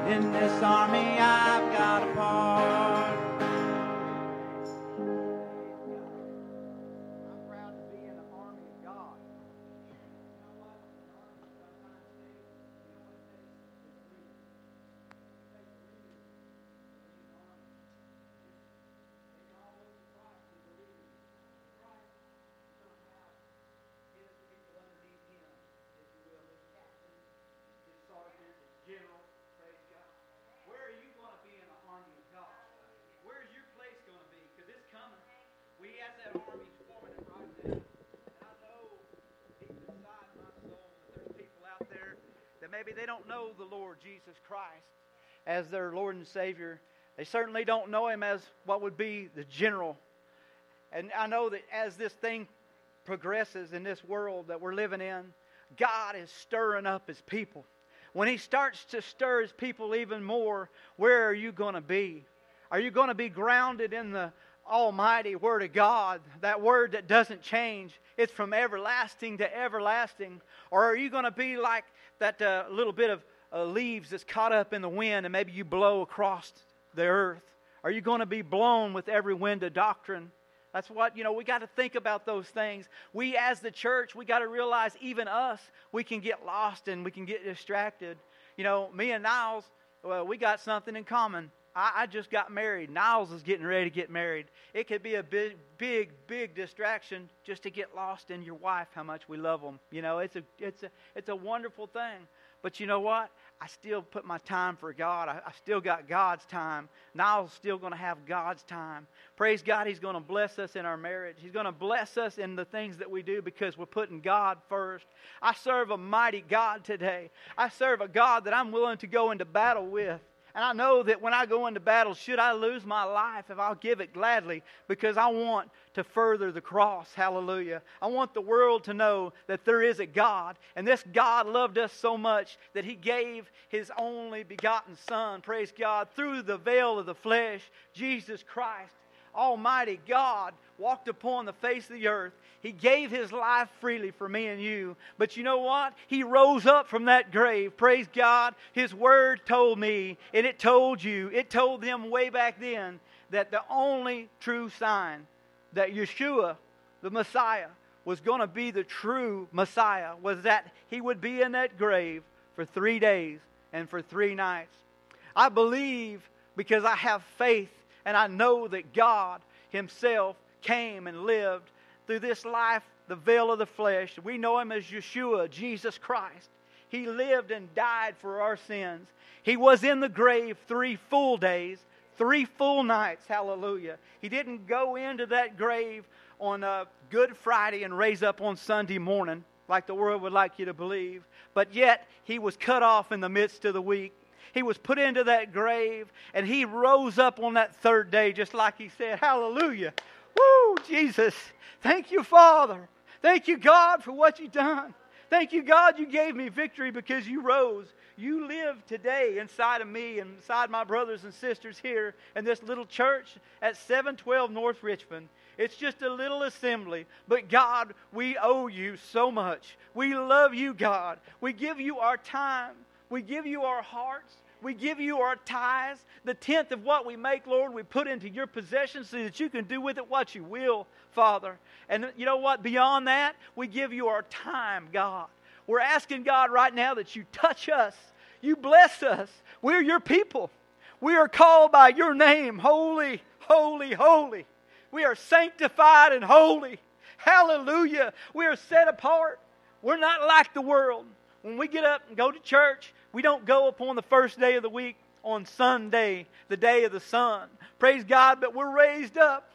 In this army I've got a part. Maybe they don't know the Lord Jesus Christ as their Lord and Savior. They certainly don't know Him as what would be the general. And I know that as this thing progresses in this world that we're living in, God is stirring up His people. When He starts to stir His people even more, where are you going to be? Are you going to be grounded in the Almighty Word of God, that Word that doesn't change? It's from everlasting to everlasting. Or are you going to be like that uh, little bit of uh, leaves that's caught up in the wind and maybe you blow across the earth? Are you going to be blown with every wind of doctrine? That's what, you know, we got to think about those things. We, as the church, we got to realize even us, we can get lost and we can get distracted. You know, me and Niles, well, we got something in common. I, I just got married. Niles is getting ready to get married. It could be a big, big, big distraction just to get lost in your wife, how much we love them. You know, it's a, it's a, it's a wonderful thing. But you know what? I still put my time for God. I, I still got God's time. Niles still going to have God's time. Praise God, He's going to bless us in our marriage. He's going to bless us in the things that we do because we're putting God first. I serve a mighty God today. I serve a God that I'm willing to go into battle with. And I know that when I go into battle, should I lose my life, if I'll give it gladly, because I want to further the cross. Hallelujah. I want the world to know that there is a God, and this God loved us so much that He gave His only begotten Son, praise God, through the veil of the flesh, Jesus Christ. Almighty God walked upon the face of the earth. He gave his life freely for me and you. But you know what? He rose up from that grave. Praise God. His word told me, and it told you, it told them way back then that the only true sign that Yeshua, the Messiah, was going to be the true Messiah was that he would be in that grave for three days and for three nights. I believe because I have faith and I know that God Himself came and lived through this life, the veil of the flesh. We know Him as Yeshua, Jesus Christ. He lived and died for our sins. He was in the grave three full days, three full nights. Hallelujah. He didn't go into that grave on a Good Friday and raise up on Sunday morning like the world would like you to believe. But yet, he was cut off in the midst of the week. He was put into that grave and he rose up on that third day, just like he said, Hallelujah. Woo, Jesus. Thank you, Father. Thank you, God, for what you've done. Thank you, God, you gave me victory because you rose. You live today inside of me and inside my brothers and sisters here in this little church at 712 North Richmond. It's just a little assembly. But God, we owe you so much. We love you, God. We give you our time. We give you our hearts. We give you our tithes. The tenth of what we make, Lord, we put into your possession so that you can do with it what you will, Father. And you know what? Beyond that, we give you our time, God. We're asking God right now that you touch us. You bless us. We're your people. We are called by your name, holy, holy, holy. We are sanctified and holy. Hallelujah. We are set apart. We're not like the world. When we get up and go to church, we don't go upon the first day of the week on Sunday, the day of the sun. Praise God, but we're raised up.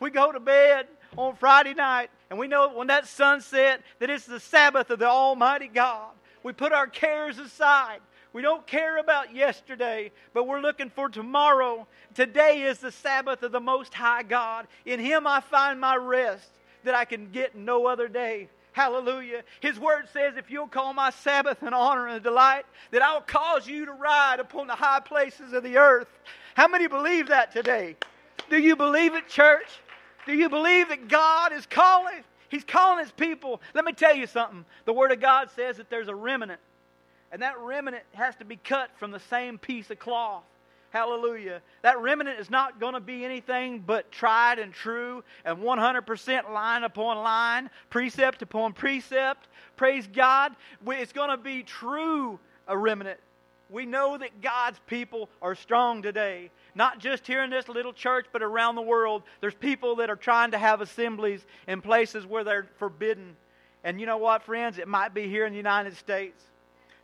We go to bed on Friday night, and we know when that sun set that it's the Sabbath of the Almighty God. We put our cares aside. We don't care about yesterday, but we're looking for tomorrow. Today is the Sabbath of the Most High God. In Him I find my rest that I can get no other day. Hallelujah. His word says, if you'll call my Sabbath an honor and a delight, that I will cause you to ride upon the high places of the earth. How many believe that today? Do you believe it, church? Do you believe that God is calling? He's calling his people. Let me tell you something. The Word of God says that there's a remnant, and that remnant has to be cut from the same piece of cloth. Hallelujah. That remnant is not going to be anything but tried and true and 100% line upon line, precept upon precept. Praise God. It's going to be true, a remnant. We know that God's people are strong today. Not just here in this little church, but around the world. There's people that are trying to have assemblies in places where they're forbidden. And you know what, friends? It might be here in the United States.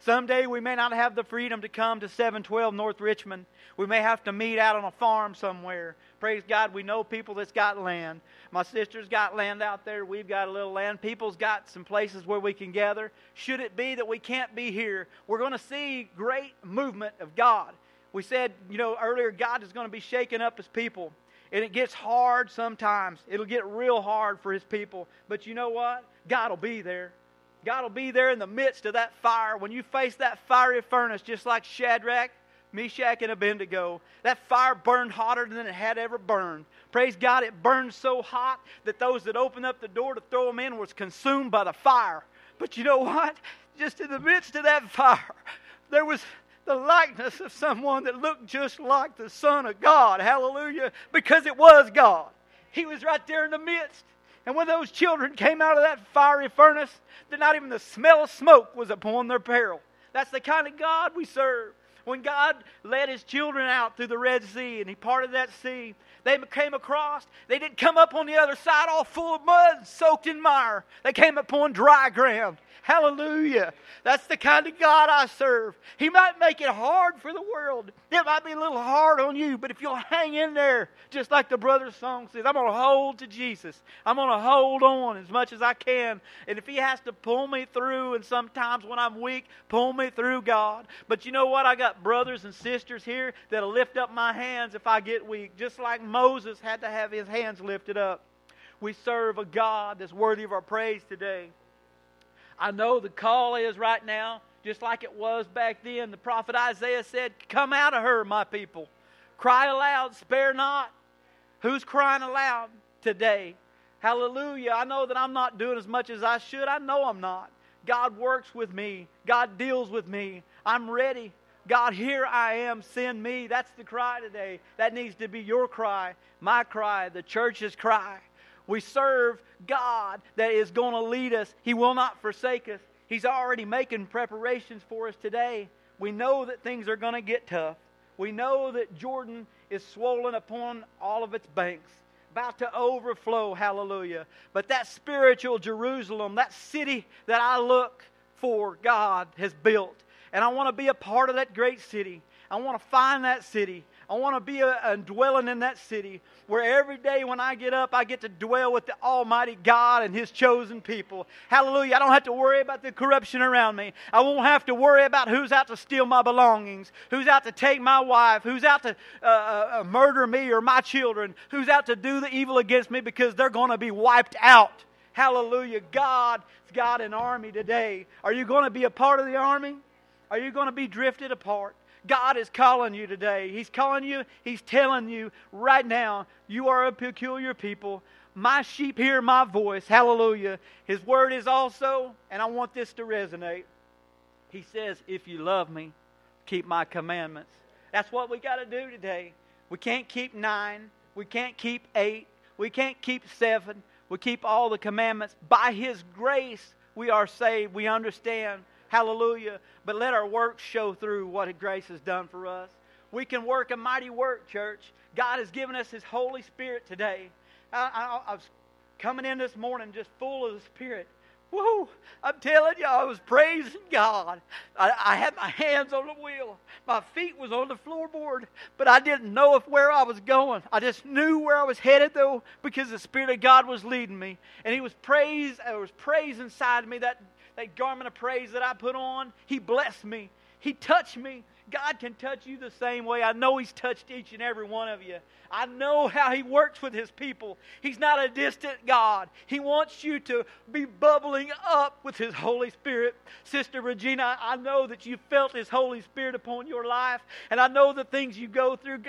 Someday we may not have the freedom to come to 712 North Richmond. We may have to meet out on a farm somewhere. Praise God, we know people that's got land. My sister's got land out there. We've got a little land. People's got some places where we can gather. Should it be that we can't be here, we're going to see great movement of God. We said, you know, earlier, God is going to be shaking up his people. And it gets hard sometimes. It'll get real hard for his people. But you know what? God will be there. God will be there in the midst of that fire. When you face that fiery furnace, just like Shadrach, Meshach, and Abednego, that fire burned hotter than it had ever burned. Praise God, it burned so hot that those that opened up the door to throw them in was consumed by the fire. But you know what? Just in the midst of that fire, there was the likeness of someone that looked just like the Son of God. Hallelujah. Because it was God. He was right there in the midst. And when those children came out of that fiery furnace, that not even the smell of smoke was upon their peril. That's the kind of God we serve. When God led his children out through the Red Sea and he parted that sea, they came across. They didn't come up on the other side all full of mud, soaked in mire. They came upon dry ground. Hallelujah. That's the kind of God I serve. He might make it hard for the world. It might be a little hard on you, but if you'll hang in there, just like the brother's song says, I'm going to hold to Jesus. I'm going to hold on as much as I can. And if He has to pull me through, and sometimes when I'm weak, pull me through, God. But you know what? I got brothers and sisters here that'll lift up my hands if I get weak, just like Moses had to have his hands lifted up. We serve a God that's worthy of our praise today. I know the call is right now, just like it was back then. The prophet Isaiah said, Come out of her, my people. Cry aloud, spare not. Who's crying aloud today? Hallelujah. I know that I'm not doing as much as I should. I know I'm not. God works with me, God deals with me. I'm ready. God, here I am, send me. That's the cry today. That needs to be your cry, my cry, the church's cry. We serve God that is going to lead us. He will not forsake us. He's already making preparations for us today. We know that things are going to get tough. We know that Jordan is swollen upon all of its banks, about to overflow, hallelujah. But that spiritual Jerusalem, that city that I look for, God has built. And I want to be a part of that great city. I want to find that city. I want to be a, a, dwelling in that city where every day when I get up, I get to dwell with the Almighty God and His chosen people. Hallelujah. I don't have to worry about the corruption around me. I won't have to worry about who's out to steal my belongings, who's out to take my wife, who's out to uh, uh, uh murder me or my children, who's out to do the evil against me because they're going to be wiped out. Hallelujah. God's got an army today. Are you going to be a part of the army? Are you going to be drifted apart? God is calling you today. He's calling you, He's telling you right now, you are a peculiar people. My sheep hear my voice. Hallelujah. His word is also, and I want this to resonate. He says, If you love me, keep my commandments. That's what we got to do today. We can't keep nine. We can't keep eight. We can't keep seven. We keep all the commandments. By His grace, we are saved. We understand. Hallelujah. But let our works show through what grace has done for us. We can work a mighty work, church. God has given us His Holy Spirit today. I, I, I was coming in this morning just full of the Spirit. Woo! I'm telling you, I was praising God. I, I, had my hands on the wheel. My feet was on the floorboard, but I didn't know if where I was going. I just knew where I was headed though, because the Spirit of God was leading me. And He was praise, there was praise inside of me that that garment of praise that I put on, He blessed me. He touched me. God can touch you the same way. I know He's touched each and every one of you. I know how He works with His people. He's not a distant God. He wants you to be bubbling up with His Holy Spirit. Sister Regina, I know that you felt His Holy Spirit upon your life, and I know the things you go through,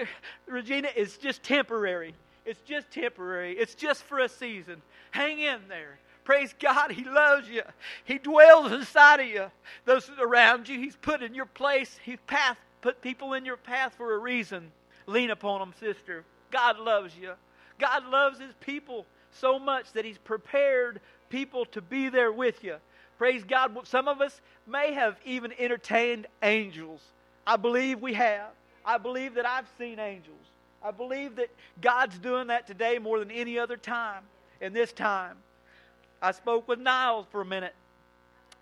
Regina, is just temporary. It's just temporary. It's just for a season. Hang in there. Praise God, He loves you. He dwells inside of you. Those around you, He's put in your place. He's path, put people in your path for a reason. Lean upon them, sister. God loves you. God loves His people so much that He's prepared people to be there with you. Praise God. Some of us may have even entertained angels. I believe we have. I believe that I've seen angels. I believe that God's doing that today more than any other time in this time. I spoke with Niles for a minute.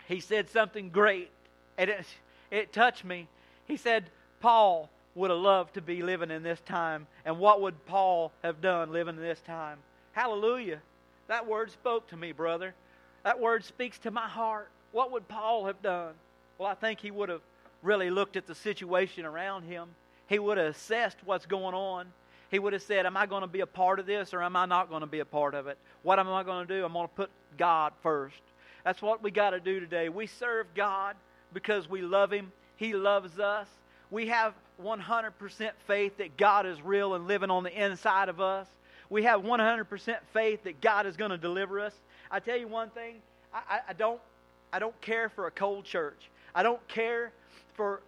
He said something great, and it, it touched me. He said, Paul would have loved to be living in this time, and what would Paul have done living in this time? Hallelujah. That word spoke to me, brother. That word speaks to my heart. What would Paul have done? Well, I think he would have really looked at the situation around him. He would have assessed what's going on he would have said, Am I going to be a part of this or am I not going to be a part of it? What am I going to do? I'm going to put God first. That's what we got to do today. We serve God because we love Him, He loves us. We have 100% faith that God is real and living on the inside of us. We have 100% faith that God is going to deliver us. I tell you one thing, I, I, don't, I don't care for a cold church. I don't care for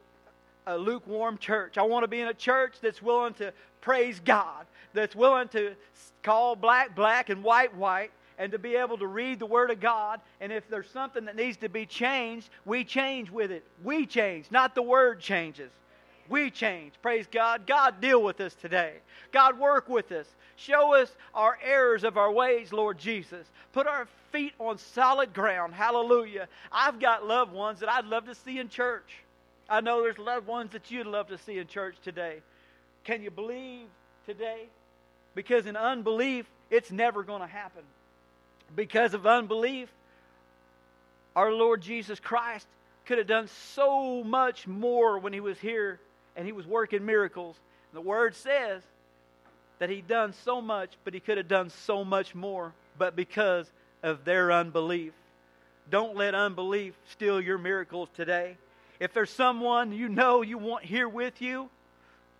a lukewarm church. I want to be in a church that's willing to praise God, that's willing to call black black and white white and to be able to read the Word of God. And if there's something that needs to be changed, we change with it. We change, not the Word changes. We change. Praise God. God, deal with us today. God, work with us. Show us our errors of our ways, Lord Jesus. Put our feet on solid ground. Hallelujah. I've got loved ones that I'd love to see in church. I know there's loved ones that you'd love to see in church today. Can you believe today? Because in unbelief, it's never going to happen. Because of unbelief, our Lord Jesus Christ could have done so much more when he was here and he was working miracles. The word says that he done so much, but he could have done so much more, but because of their unbelief. Don't let unbelief steal your miracles today. If there's someone you know you want here with you,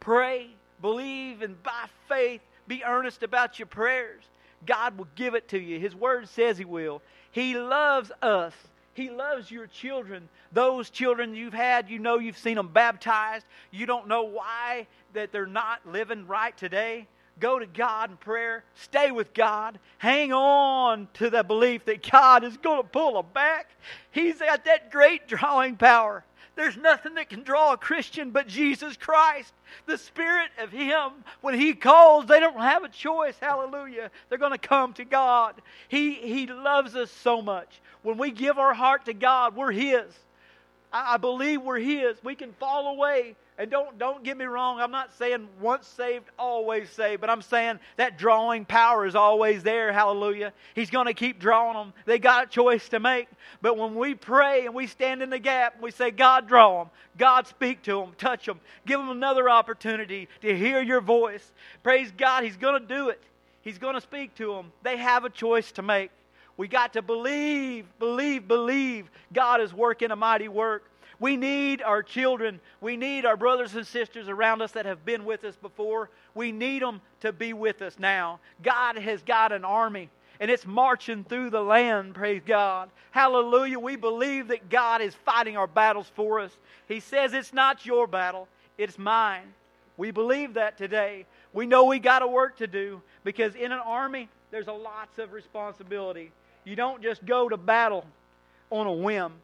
pray, believe, and by faith, be earnest about your prayers. God will give it to you. His word says He will. He loves us. He loves your children. Those children you've had, you know you've seen them baptized. You don't know why that they're not living right today. Go to God in prayer. Stay with God. Hang on to the belief that God is going to pull them back. He's got that great drawing power. There's nothing that can draw a Christian but Jesus Christ. The Spirit of Him, when He calls, they don't have a choice. Hallelujah. They're going to come to God. He, he loves us so much. When we give our heart to God, we're His. I, I believe we're His. We can fall away and don't, don't get me wrong, I'm not saying once saved, always saved, but I'm saying that drawing power is always there. Hallelujah. He's going to keep drawing them. They got a choice to make. But when we pray and we stand in the gap and we say, God, draw them, God, speak to them, touch them, give them another opportunity to hear your voice. Praise God, He's going to do it. He's going to speak to them. They have a choice to make. We got to believe, believe, believe God is working a mighty work. We need our children. We need our brothers and sisters around us that have been with us before. We need them to be with us now. God has got an army and it's marching through the land, praise God. Hallelujah. We believe that God is fighting our battles for us. He says it's not your battle, it's mine. We believe that today. We know we got a work to do because in an army, there's a lots of responsibility. You don't just go to battle on a whim.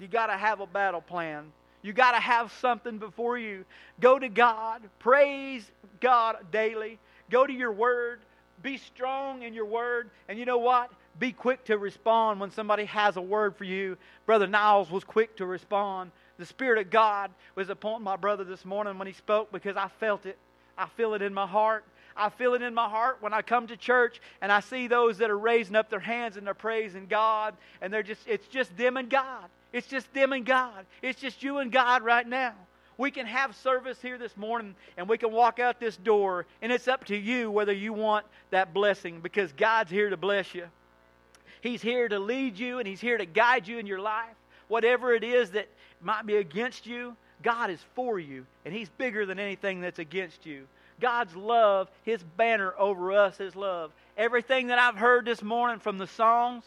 You got to have a battle plan. You got to have something before you. Go to God. Praise God daily. Go to your word. Be strong in your word. And you know what? Be quick to respond when somebody has a word for you. Brother Niles was quick to respond. The Spirit of God was upon my brother this morning when he spoke because I felt it. I feel it in my heart. I feel it in my heart when I come to church and I see those that are raising up their hands and they're praising God and they're just it's just them and God. It's just them and God. It's just you and God right now. We can have service here this morning and we can walk out this door, and it's up to you whether you want that blessing because God's here to bless you. He's here to lead you and He's here to guide you in your life. Whatever it is that might be against you, God is for you, and He's bigger than anything that's against you. God's love, His banner over us is love. Everything that I've heard this morning from the songs,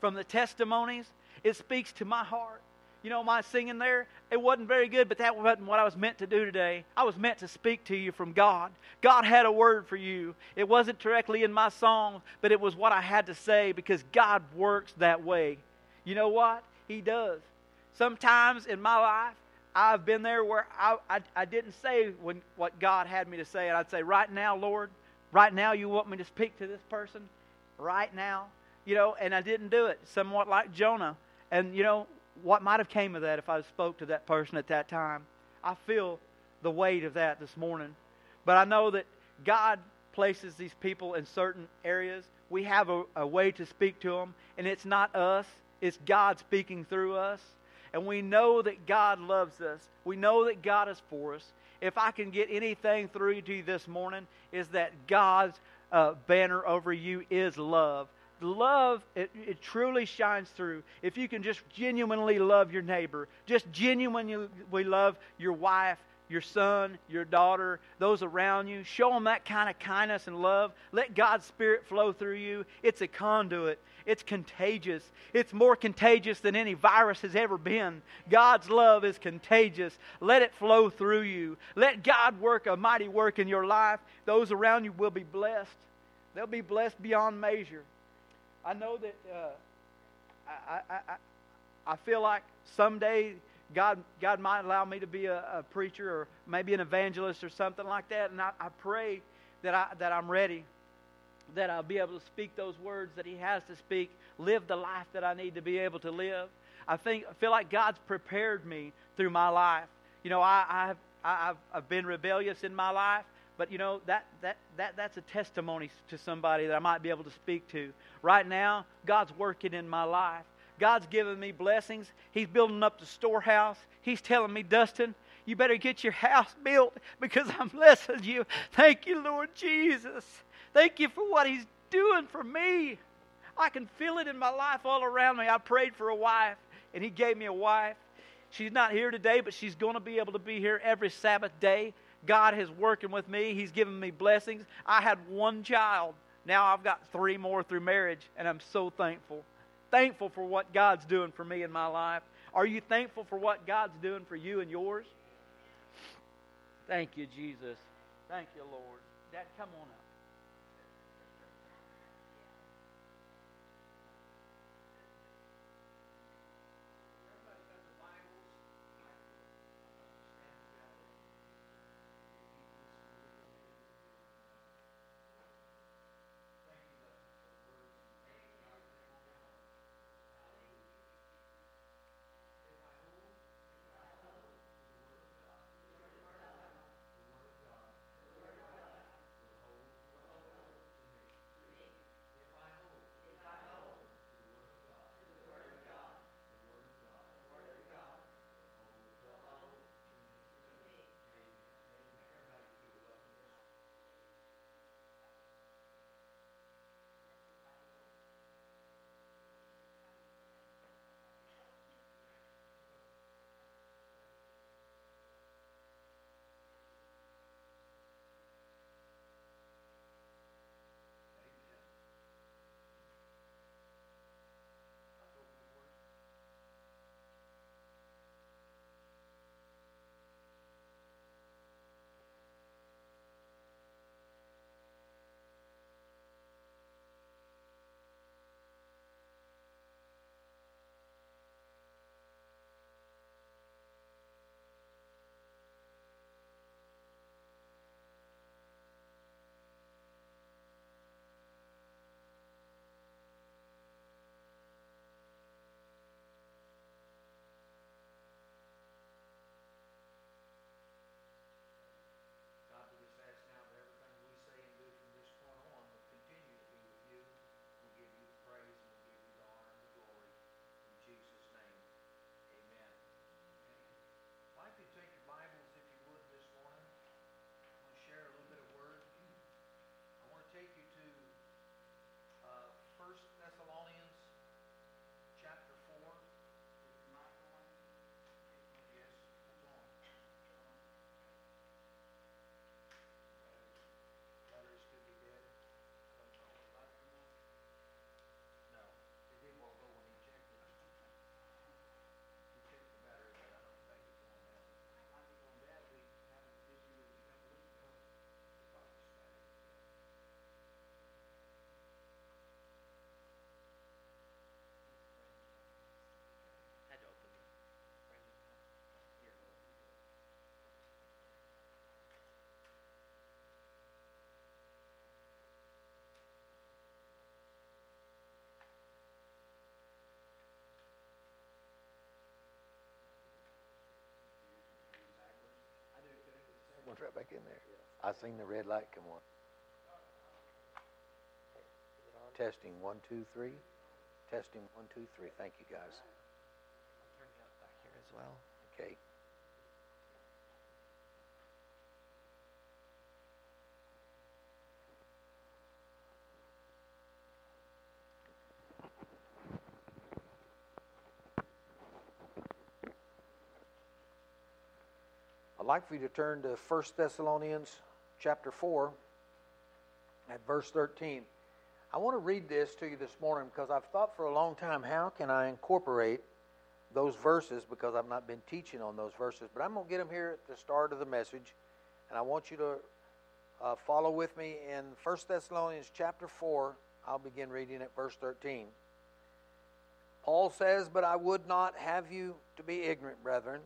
from the testimonies, it speaks to my heart. You know, my singing there, it wasn't very good, but that wasn't what I was meant to do today. I was meant to speak to you from God. God had a word for you. It wasn't directly in my song, but it was what I had to say because God works that way. You know what? He does. Sometimes in my life, I've been there where I, I, I didn't say when, what God had me to say, and I'd say, Right now, Lord, right now, you want me to speak to this person? Right now? You know, and I didn't do it. Somewhat like Jonah. And you know what might have came of that if I spoke to that person at that time. I feel the weight of that this morning. But I know that God places these people in certain areas. We have a, a way to speak to them, and it's not us, it's God speaking through us. And we know that God loves us. We know that God is for us. If I can get anything through to you this morning, is that God's uh, banner over you is love love, it, it, truly shines through. If you can just genuinely love your neighbor, just genuinely love your wife, your son, your daughter, those around you. Show them that kind of kindness and love. Let God's Spirit flow through you. It's a conduit, it's contagious. It's more contagious than any virus has ever been. God's love is contagious. Let it flow through you. Let God work a mighty work in your life. Those around you will be blessed. They'll be blessed beyond measure. I know that uh, I, I, I, feel like someday God, God might allow me to be a, a, preacher or maybe an evangelist or something like that. And I, I pray that, I, that I'm ready, that I'll be able to speak those words that He has to speak, live the life that I need to be able to live. I think I feel like God's prepared me through my life. You know, I, I've, I've, I've been rebellious in my life, but you know that, that, that that's a testimony to somebody that I might be able to speak to. Right now, God's working in my life. God's giving me blessings. He's building up the storehouse. He's telling me, Dustin, you better get your house built because I'm blessing you. Thank you, Lord Jesus. Thank you for what He's doing for me. I can feel it in my life all around me. I prayed for a wife, and He gave me a wife. She's not here today, but she's going to be able to be here every Sabbath day. God is working with me. He's given me blessings. I had one child. Now I've got three more through marriage, and I'm so thankful thankful for what God's doing for me in my life? Are you thankful for what God's doing for you and yours? Thank you, Jesus. Thank you, Lord. Dad, come on up. One's right back in there. I seen the red light come on. Testing one, two, three. Testing one, two, three. Thank you, guys. I'll turn you up back here as well. Okay. I'd like for you to turn to 1 Thessalonians chapter 4 at verse 13. I want to read this to you this morning because I've thought for a long time how can I incorporate those verses because I've not been teaching on those verses. But I'm going to get them here at the start of the message, and I want you to uh, follow with me in 1 Thessalonians chapter 4. I'll begin reading at verse 13. Paul says, But I would not have you to be ignorant, brethren,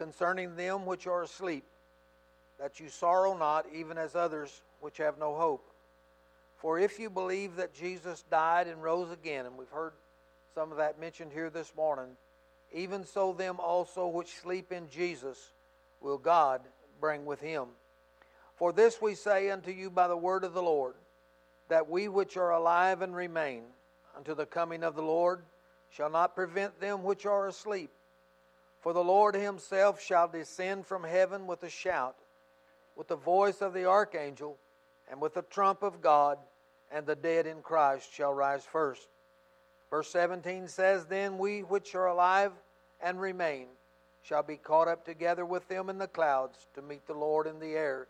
concerning them which are asleep, that you sorrow not, even as others which have no hope. For if you believe that Jesus died and rose again, and we've heard some of that mentioned here this morning, even so them also which sleep in Jesus will God bring with him. For this we say unto you by the word of the Lord, that we which are alive and remain unto the coming of the Lord shall not prevent them which are asleep. For the Lord himself shall descend from heaven with a shout, with the voice of the archangel, and with the trump of God, and the dead in Christ shall rise first. Verse 17 says, Then we which are alive and remain shall be caught up together with them in the clouds to meet the Lord in the air,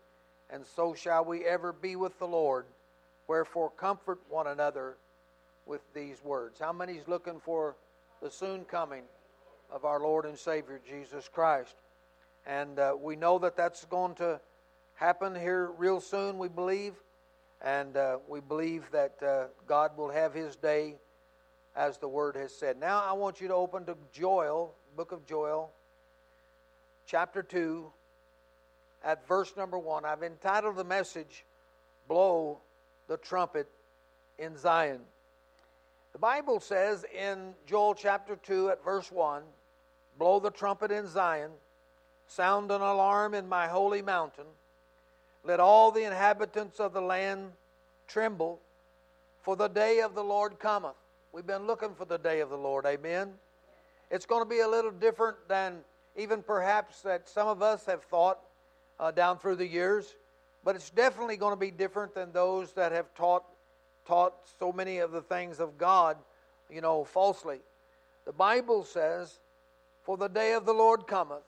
and so shall we ever be with the Lord. Wherefore, comfort one another with these words. How many's looking for the soon coming of our Lord and Savior Jesus Christ? And uh, we know that that's going to happen here real soon, we believe. And uh, we believe that uh, God will have His day as the Word has said. Now I want you to open to Joel, book of Joel, chapter 2, at verse number 1. I've entitled the message, Blow the Trumpet in Zion. The Bible says in Joel chapter 2 at verse 1 Blow the trumpet in Zion, sound an alarm in my holy mountain. Let all the inhabitants of the land tremble, for the day of the Lord cometh. We've been looking for the day of the Lord. Amen. It's going to be a little different than even perhaps that some of us have thought uh, down through the years, but it's definitely going to be different than those that have taught taught so many of the things of God, you know, falsely. The Bible says, "For the day of the Lord cometh,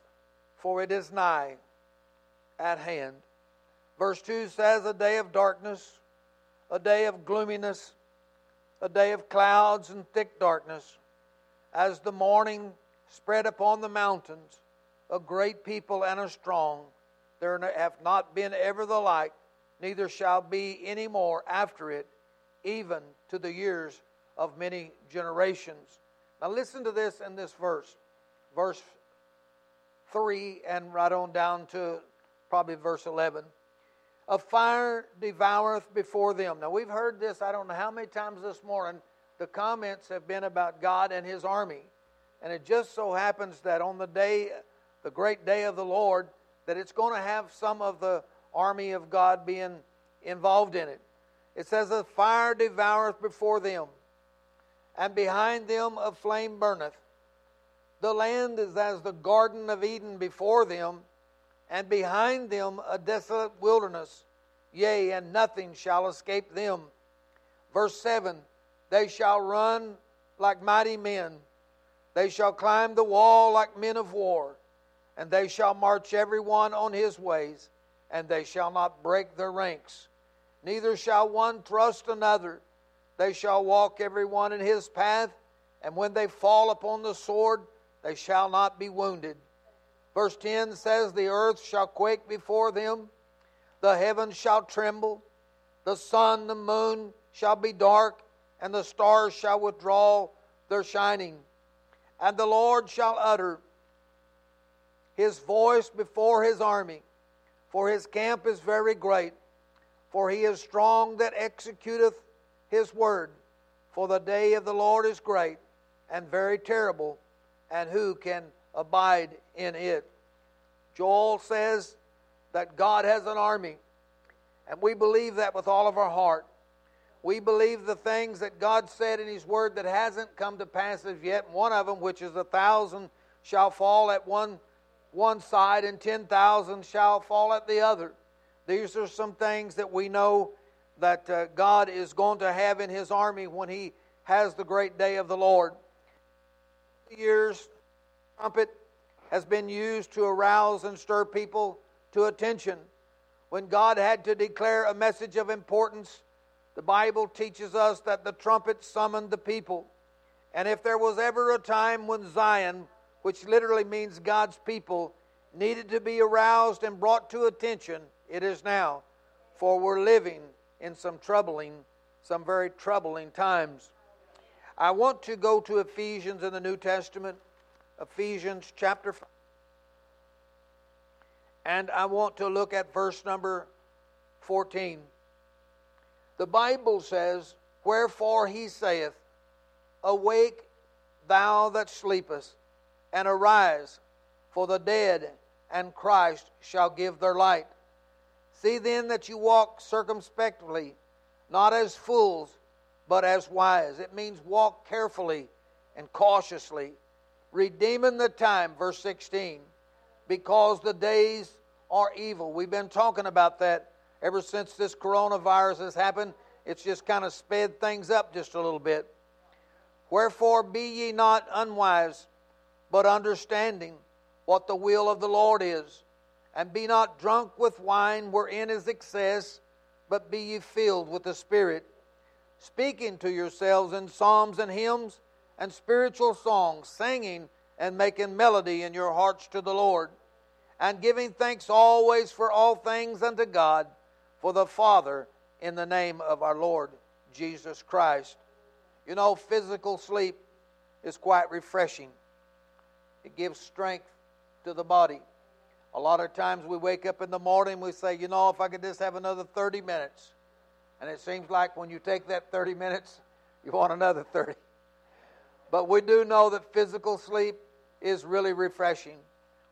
for it is nigh at hand." Verse 2 says, "A day of darkness, a day of gloominess, a day of clouds and thick darkness, as the morning spread upon the mountains, a great people and a strong. There have not been ever the like, neither shall be any more after it, even to the years of many generations. Now, listen to this in this verse, verse 3, and right on down to probably verse 11 a fire devoureth before them. Now, we've heard this, I don't know how many times this morning. The comments have been about God and His army. And it just so happens that on the day, the great day of the Lord, that it's going to have some of the army of God being involved in it. It says, A fire devoureth before them, and behind them a flame burneth. The land is as the Garden of Eden before them and behind them a desolate wilderness. Yea, and nothing shall escape them. Verse 7 They shall run like mighty men, they shall climb the wall like men of war, and they shall march every one on his ways, and they shall not break their ranks. Neither shall one thrust another. They shall walk every one in his path, and when they fall upon the sword, they shall not be wounded. Verse 10 says, The earth shall quake before them, the heavens shall tremble, the sun, the moon shall be dark, and the stars shall withdraw their shining. And the Lord shall utter his voice before his army, for his camp is very great. For he is strong that executeth his word. For the day of the Lord is great and very terrible, and who can abide in it. Joel says that God has an army, and we believe that with all of our heart. We believe the things that God said in His Word that hasn't come to pass as yet. One of them, which is a thousand, shall fall at one, one side, and ten thousand shall fall at the other. These are some things that we know that uh, God is going to have in His army when He has the great day of the Lord. Years, trumpet has been used to arouse and stir people to attention. When God had to declare a message of importance, the Bible teaches us that the trumpet summoned the people. And if there was ever a time when Zion, which literally means God's people, needed to be aroused and brought to attention, it is now. For we're living in some troubling, some very troubling times. I want to go to Ephesians in the New Testament, Ephesians chapter 5. And I want to look at verse number 14. The Bible says, Wherefore he saith, Awake, thou that sleepest, and arise, for the dead and Christ shall give their light. See then that you walk circumspectly, not as fools, but as wise. It means walk carefully and cautiously, redeeming the time, verse 16, because the days are evil. We've been talking about that ever since this coronavirus has happened. It's just kind of sped things up just a little bit. Wherefore be ye not unwise, but understanding what the will of the Lord is. And be not drunk with wine wherein is excess, but be ye filled with the Spirit, speaking to yourselves in psalms and hymns and spiritual songs, singing and making melody in your hearts to the Lord, and giving thanks always for all things unto God, for the Father, in the name of our Lord Jesus Christ. You know, physical sleep is quite refreshing. It gives strength to the body. A lot of times we wake up in the morning, we say, you know, if I could just have another 30 minutes. And it seems like when you take that 30 minutes, you want another 30. But we do know that physical sleep is really refreshing,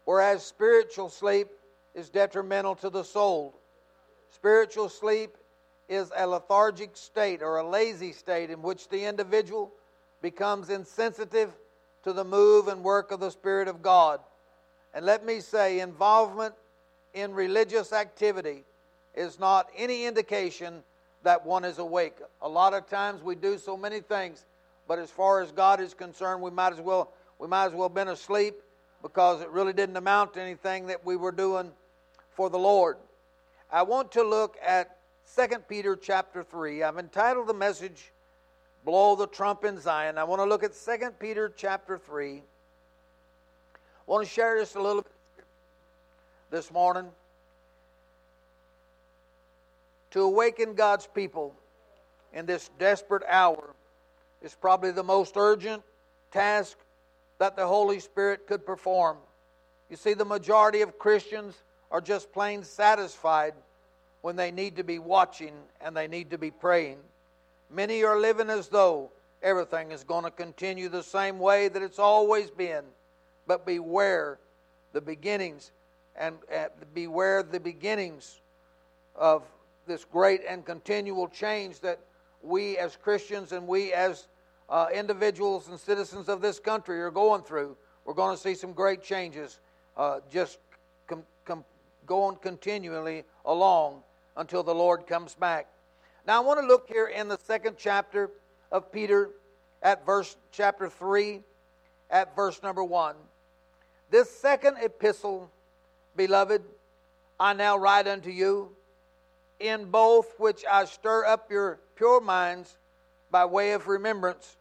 whereas spiritual sleep is detrimental to the soul. Spiritual sleep is a lethargic state or a lazy state in which the individual becomes insensitive to the move and work of the Spirit of God. And let me say, involvement in religious activity is not any indication that one is awake. A lot of times we do so many things, but as far as God is concerned, we might as well we might as well have been asleep because it really didn't amount to anything that we were doing for the Lord. I want to look at 2 Peter chapter 3. I've entitled the message Blow the Trump in Zion. I want to look at 2 Peter chapter 3. I want to share just a little bit this morning to awaken God's people in this desperate hour is probably the most urgent task that the Holy Spirit could perform. You see, the majority of Christians are just plain satisfied when they need to be watching and they need to be praying. Many are living as though everything is going to continue the same way that it's always been. But beware the beginnings and uh, beware the beginnings of this great and continual change that we as Christians and we as uh, individuals and citizens of this country are going through. We're going to see some great changes uh, just com- com- going continually along until the Lord comes back. Now I want to look here in the second chapter of Peter at verse chapter 3 at verse number 1. This second epistle, beloved, I now write unto you, in both which I stir up your pure minds by way of remembrance,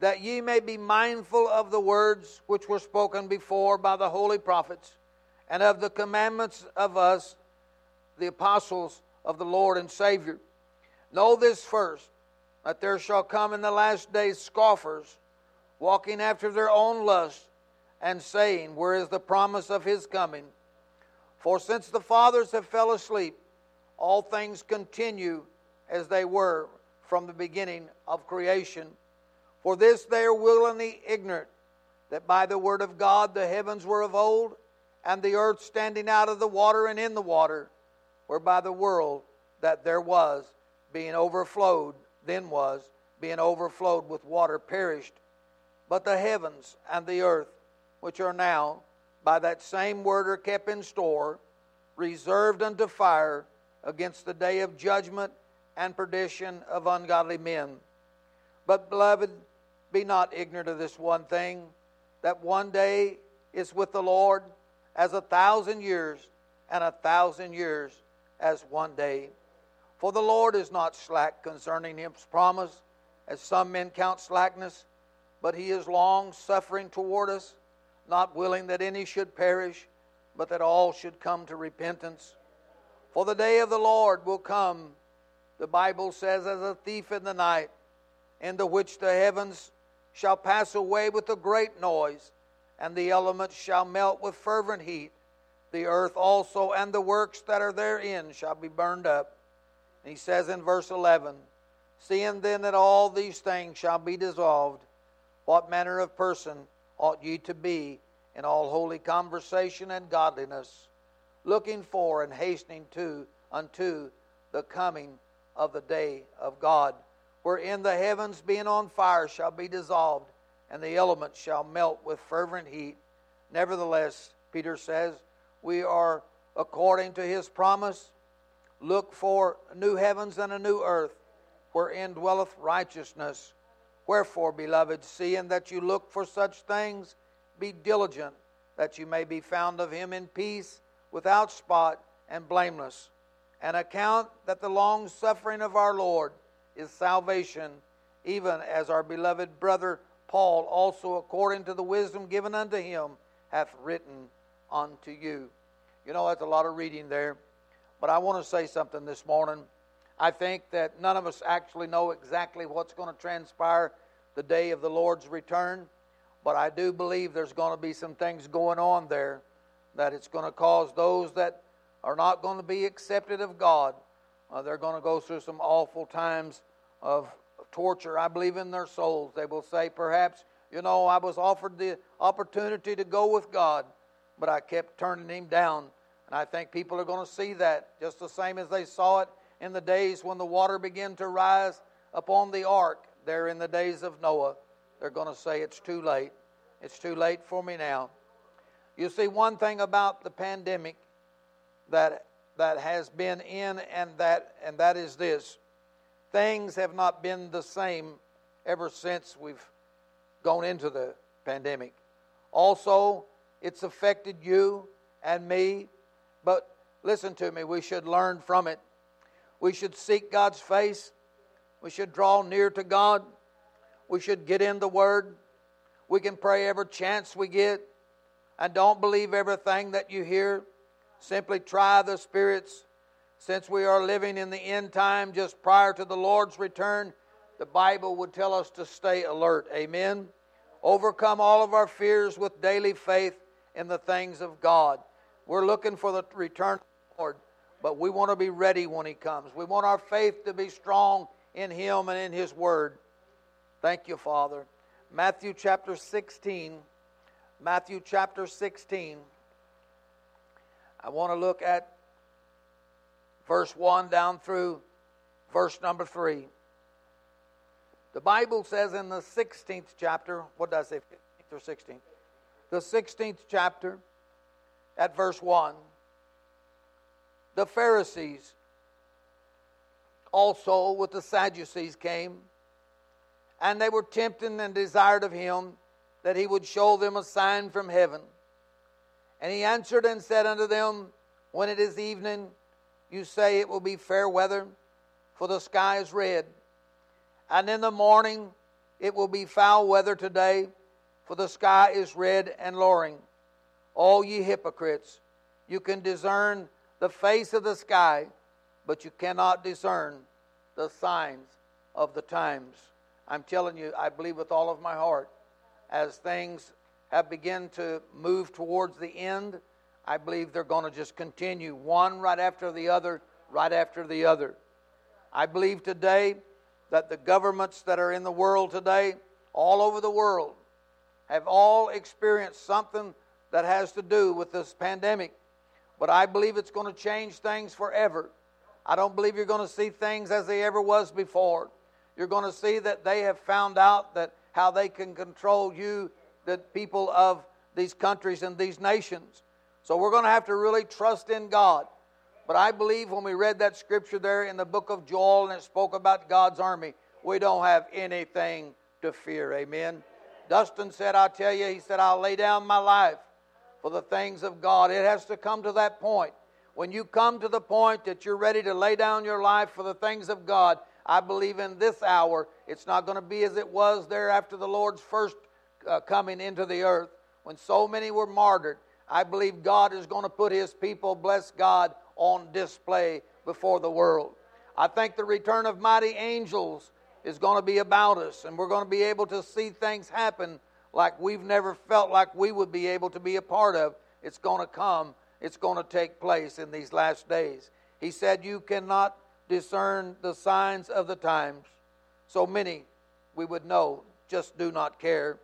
that ye may be mindful of the words which were spoken before by the holy prophets, and of the commandments of us the apostles of the Lord and Savior. Know this first, that there shall come in the last days scoffers, walking after their own lust, and saying, Where is the promise of his coming? For since the fathers have fell asleep, all things continue as they were from the beginning of creation. For this they are willingly ignorant, that by the word of God the heavens were of old, and the earth standing out of the water and in the water whereby the world that there was, being overflowed, then was, being overflowed with water, perished. But the heavens and the earth, which are now by that same word are kept in store, reserved unto fire against the day of judgment and perdition of ungodly men. But, beloved, be not ignorant of this one thing, that one day is with the Lord as a thousand years, and a thousand years as one day. For the Lord is not slack concerning his promise, as some men count slackness, but he is long suffering toward us, not willing that any should perish, but that all should come to repentance. For the day of the Lord will come, the Bible says, as a thief in the night, into which the heavens shall pass away with a great noise, and the elements shall melt with fervent heat. The earth also and the works that are therein shall be burned up. And he says in verse 11, Seeing then that all these things shall be dissolved, what manner of person ought ye to be in all holy conversation and godliness, looking for and hastening to unto the coming of the day of God, wherein the heavens being on fire shall be dissolved, and the elements shall melt with fervent heat. Nevertheless, Peter says, we are according to his promise. Look for new heavens and a new earth, wherein dwelleth righteousness. Wherefore, beloved, seeing that you look for such things, be diligent that you may be found of him in peace, without spot, and blameless. And account that the long suffering of our Lord is salvation, even as our beloved brother Paul also, according to the wisdom given unto him, hath written unto you. You know, that's a lot of reading there. But I want to say something this morning. I think that none of us actually know exactly what's going to transpire the day of the Lord's return. But I do believe there's going to be some things going on there that it's going to cause those that are not going to be accepted of God, uh, they're going to go through some awful times of torture, I believe, in their souls. They will say, perhaps, you know, I was offered the opportunity to go with God, but I kept turning him down. And I think people are going to see that just the same as they saw it in the days when the water began to rise upon the ark there in the days of Noah they're going to say it's too late. It's too late for me now. You see, one thing about the pandemic that that has been in and that and that is this. Things have not been the same ever since we've gone into the pandemic. Also, it's affected you and me, but listen to me, we should learn from it. We should seek God's face. We should draw near to God. We should get in the Word. We can pray every chance we get. And don't believe everything that you hear. Simply try the spirits. Since we are living in the end time just prior to the Lord's return, the Bible would tell us to stay alert. Amen. Overcome all of our fears with daily faith in the things of God. We're looking for the return of the Lord, but we want to be ready when He comes. We want our faith to be strong in Him and in His Word. Thank you, Father. Matthew chapter 16. Matthew chapter 16. I want to look at verse 1 down through verse number 3. The Bible says in the 16th chapter, what does it say, 15th or 16th? The 16th chapter, at verse 1, the Pharisees also with the Sadducees came and they were tempted and desired of him that he would show them a sign from heaven. And he answered and said unto them, When it is evening, you say it will be fair weather, for the sky is red. And in the morning, it will be foul weather today, for the sky is red and lowering. All ye hypocrites, you can discern the face of the sky, but you cannot discern the signs of the times. I'm telling you, I believe with all of my heart, as things have begun to move towards the end, I believe they're going to just continue one right after the other, right after the other. I believe today that the governments that are in the world today, all over the world, have all experienced something that has to do with this pandemic. But I believe it's going to change things forever. I don't believe you're going to see things as they ever was before you're going to see that they have found out that how they can control you, the people of these countries and these nations. So we're going to have to really trust in God. But I believe when we read that scripture there in the book of Joel and it spoke about God's army, we don't have anything to fear. Amen. Dustin said, I'll tell you, he said, I'll lay down my life for the things of God. It has to come to that point. When you come to the point that you're ready to lay down your life for the things of God, I believe in this hour it's not going to be as it was there after the Lord's first uh, coming into the earth when so many were martyred. I believe God is going to put His people, bless God, on display before the world. I think the return of mighty angels is going to be about us, and we're going to be able to see things happen like we've never felt like we would be able to be a part of. It's going to come, it's going to take place in these last days. He said, You cannot discern the signs of the times. So many we would know just do not care.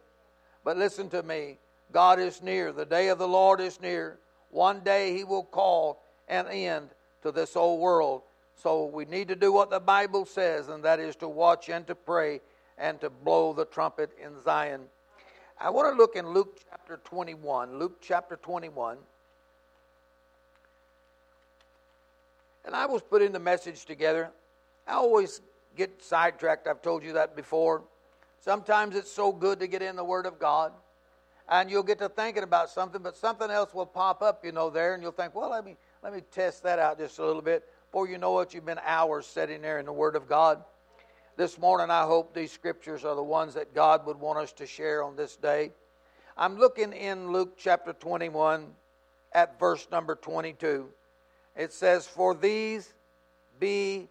But listen to me God is near. The day of the Lord is near. One day He will call an end to this old world. So we need to do what the Bible says, and that is to watch and to pray and to blow the trumpet in Zion. I want to look in Luke chapter 21. Luke chapter 21. And I was putting the message together. I always get sidetracked. I've told you that before. Sometimes it's so good to get in the Word of God and you'll get to thinking about something, but something else will pop up, you know, there, and you'll think, well, let me let me test that out just a little bit. Before you know it, you've been hours sitting there in the Word of God. This morning, I hope these scriptures are the ones that God would want us to share on this day. I'm looking in Luke chapter 21 at verse number 22. It says, For these be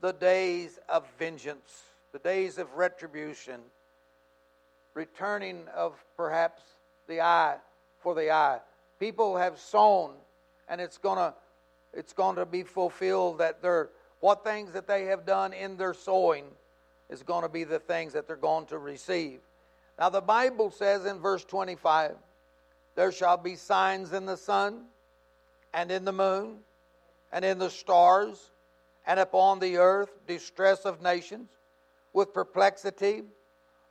the days of vengeance, the days of retribution, returning of perhaps the eye for the eye. People have sown, and it's gonna it's going to be fulfilled that their what things that they have done in their sowing is going to be the things that they're going to receive. Now the Bible says in verse 25, there shall be signs in the sun and in the moon and in the stars and upon the earth distress of nations with perplexity,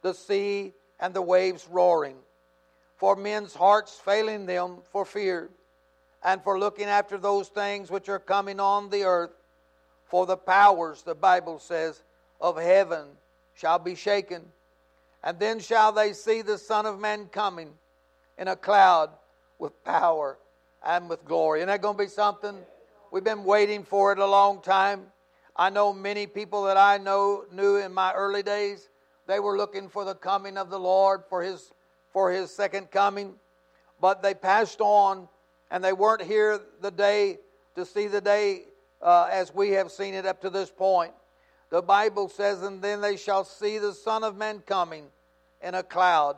the sea and the waves roaring for men's hearts failing them for fear, and for looking after those things which are coming on the earth. For the powers, the Bible says, of heaven shall be shaken. And then shall they see the Son of Man coming in a cloud with power and with glory. Isn't that going to be something? We've been waiting for it a long time. I know many people that I know knew in my early days, they were looking for the coming of the Lord, for his for his second coming, but they passed on and they weren't here the day to see the day uh, as we have seen it up to this point. The Bible says, And then they shall see the Son of Man coming in a cloud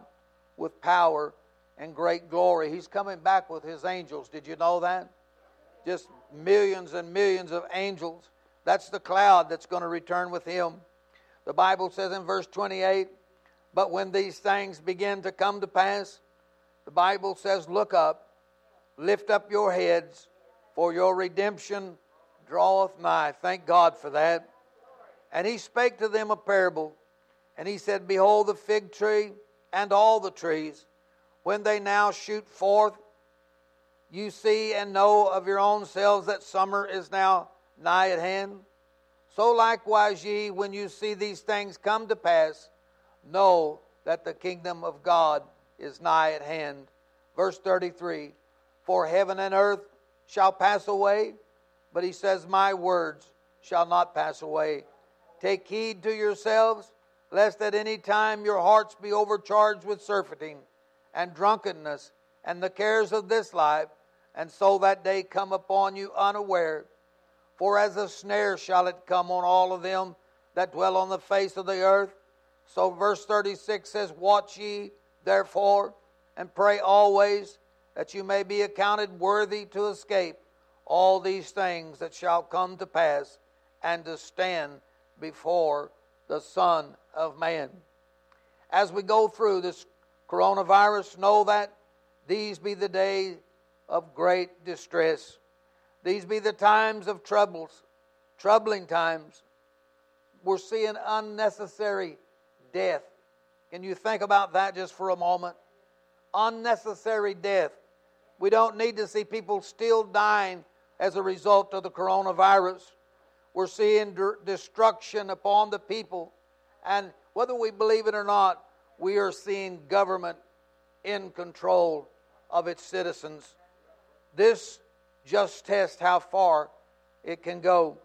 with power and great glory. He's coming back with his angels. Did you know that? Just millions and millions of angels. That's the cloud that's going to return with him. The Bible says in verse 28 but when these things begin to come to pass, the Bible says, Look up, lift up your heads, for your redemption draweth nigh. Thank God for that. And he spake to them a parable, and he said, Behold, the fig tree and all the trees, when they now shoot forth, you see and know of your own selves that summer is now nigh at hand. So likewise, ye, when you see these things come to pass, know that the kingdom of God is nigh at hand. Verse 33 For heaven and earth shall pass away, but he says, My words shall not pass away. Take heed to yourselves, lest at any time your hearts be overcharged with surfeiting and drunkenness and the cares of this life, and so that day come upon you unaware. For as a snare shall it come on all of them that dwell on the face of the earth. So, verse 36 says, Watch ye therefore and pray always that you may be accounted worthy to escape all these things that shall come to pass and to stand before the Son of Man. As we go through this coronavirus, know that these be the days of great distress. These be the times of troubles, troubling times. We're seeing unnecessary death. Can you think about that just for a moment? Unnecessary death. We don't need to see people still dying as a result of the coronavirus. We're seeing destruction upon the people. And whether we believe it or not, we are seeing government in control of its citizens. This just tests how far it can go.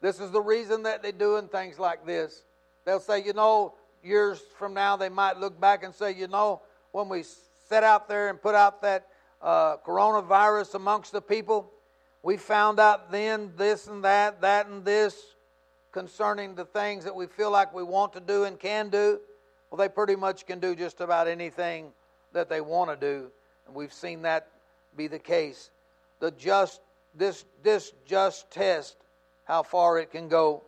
This is the reason that they're doing things like this. They'll say, you know, years from now, they might look back and say, you know, when we set out there and put out that uh, coronavirus amongst the people, we found out then this and that, that and this concerning the things that we feel like we want to do and can do. Well, they pretty much can do just about anything that they want to do. And we've seen that be the case. The just this this just test how far it can go.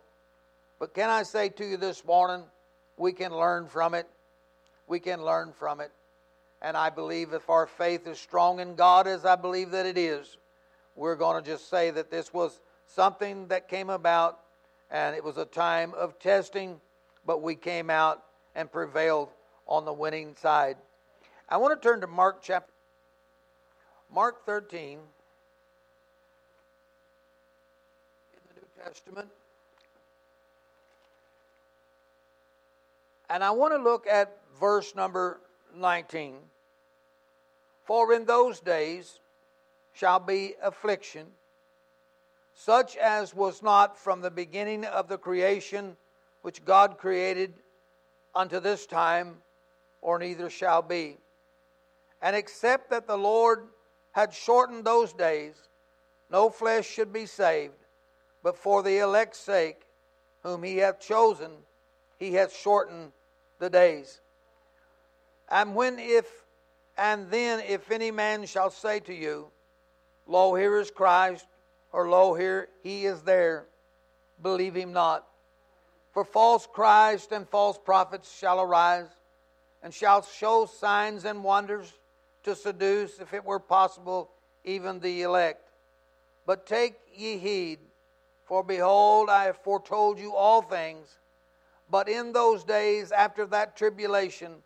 But can I say to you this morning, we can learn from it. We can learn from it. And I believe if our faith is strong in God, as I believe that it is, we're going to just say that this was something that came about and it was a time of testing, but we came out and prevailed on the winning side. I want to turn to Mark chapter Mark 13 in the New Testament. And I want to look at verse number 19. For in those days shall be affliction, such as was not from the beginning of the creation which God created unto this time, or neither shall be. And except that the Lord had shortened those days, no flesh should be saved, but for the elect's sake, whom he hath chosen, he hath shortened the days. And when if and then if any man shall say to you, Lo, here is Christ, or Lo, here he is there, believe him not. For false Christ and false prophets shall arise, and shall show signs and wonders to seduce, if it were possible, even the elect. But take ye heed, for behold, I have foretold you all things. But in those days after that tribulation,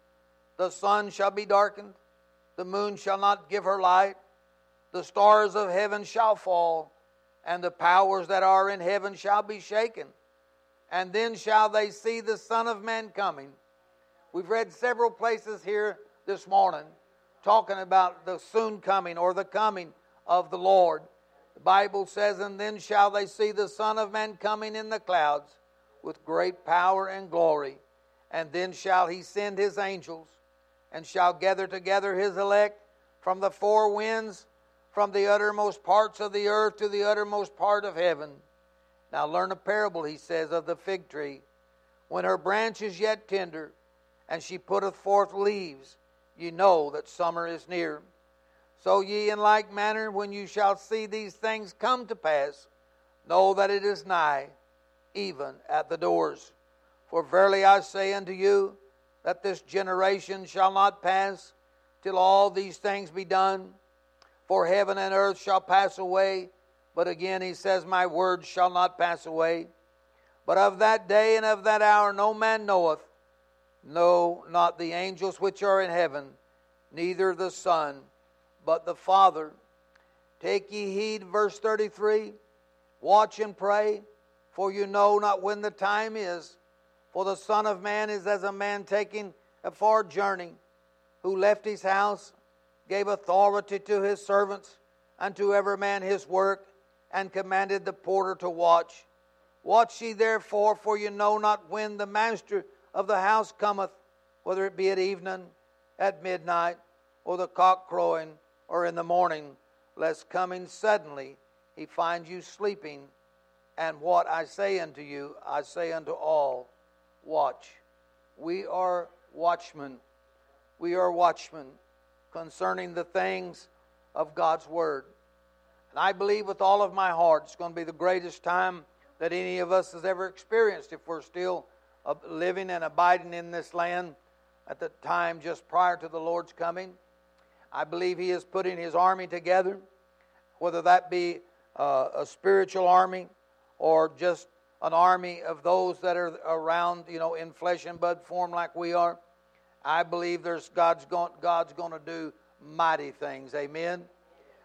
the sun shall be darkened, the moon shall not give her light, the stars of heaven shall fall, and the powers that are in heaven shall be shaken. And then shall they see the Son of Man coming. We've read several places here this morning talking about the soon coming or the coming of the Lord. The Bible says, And then shall they see the Son of Man coming in the clouds with great power and glory. And then shall he send his angels and shall gather together his elect from the four winds, from the uttermost parts of the earth to the uttermost part of heaven. Now learn a parable, he says, of the fig tree. When her branch is yet tender, and she putteth forth leaves, ye know that summer is near. So ye in like manner, when you shall see these things come to pass, know that it is nigh, even at the doors. For verily I say unto you, that this generation shall not pass till all these things be done. For heaven and earth shall pass away, but again he says, My words shall not pass away. But of that day and of that hour no man knoweth, no, not the angels which are in heaven, neither the Son, but the Father. Take ye heed, verse 33 Watch and pray, for you know not when the time is. For the Son of Man is as a man taking a far journey, who left his house, gave authority to his servants, and to every man his work, and commanded the porter to watch. Watch ye therefore, for you know not when the master of the house cometh, whether it be at evening, at midnight, or the cock crowing, or in the morning, lest coming suddenly he find you sleeping. And what I say unto you, I say unto all, watch. We are watchmen. We are watchmen concerning the things of God's Word. And I believe with all of my heart it's going to be the greatest time that any of us has ever experienced if we're still living and abiding in this land at the time just prior to the Lord's coming. I believe He is putting His army together, whether that be uh, a spiritual army or just an army of those that are around, you know, in flesh and blood form like we are. I believe there's God's going, God's going to do mighty things. Amen.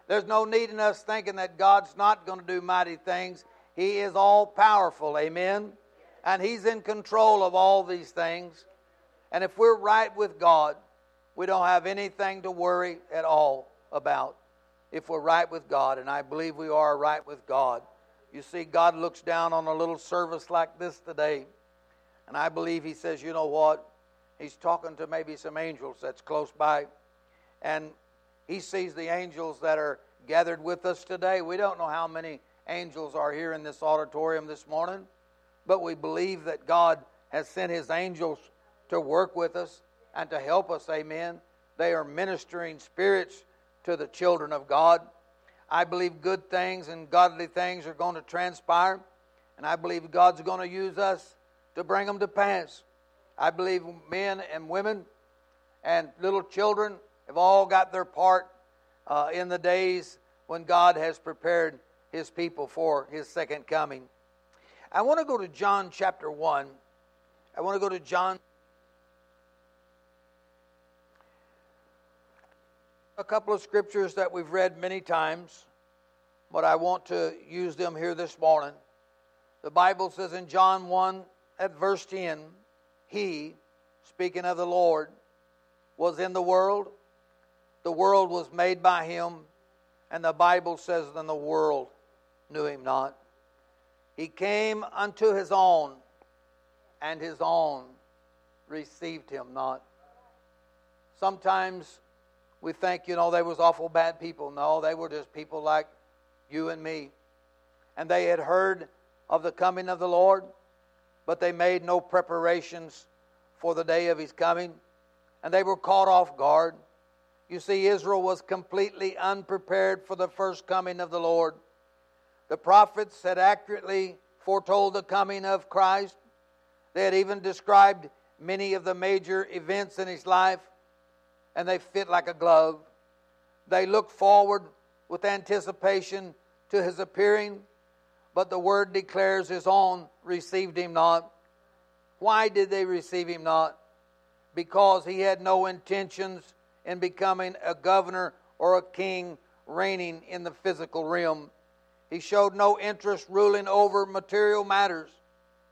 There's no need in us thinking that God's not going to do mighty things. He is all powerful. Amen and He's in control of all these things. And if we're right with God, we don't have anything to worry at all about if we're right with God, and I believe we are right with God. You see, God looks down on a little service like this today, and I believe He says, you know what? He's talking to maybe some angels that's close by, and He sees the angels that are gathered with us today. We don't know how many angels are here in this auditorium this morning, but we believe that God has sent His angels to work with us and to help us. Amen. They are ministering spirits to the children of God. I believe good things and godly things are going to transpire, and I believe God's going to use us to bring them to pass. I believe men and women and little children have all got their part uh, in the days when God has prepared his people for his second coming. I want to go to John chapter 1. I want to go to John. A couple of scriptures that we've read many times, but I want to use them here this morning. The Bible says in John 1 at verse 10, He, speaking of the Lord, was in the world. The world was made by Him, and the Bible says, then the world knew Him not. He came unto His own, and His own received Him not. Sometimes we think, you know, they was awful bad people. No, they were just people like you and me. And they had heard of the coming of the Lord, but they made no preparations for the day of his coming, and they were caught off guard. You see, Israel was completely unprepared for the first coming of the Lord. The prophets had accurately foretold the coming of Christ. They had even described many of the major events in his life and they fit like a glove. They looked forward with anticipation to his appearing, but the word declares his own received him not. Why did they receive him not? Because he had no intentions in becoming a governor or a king reigning in the physical realm. He showed no interest ruling over material matters.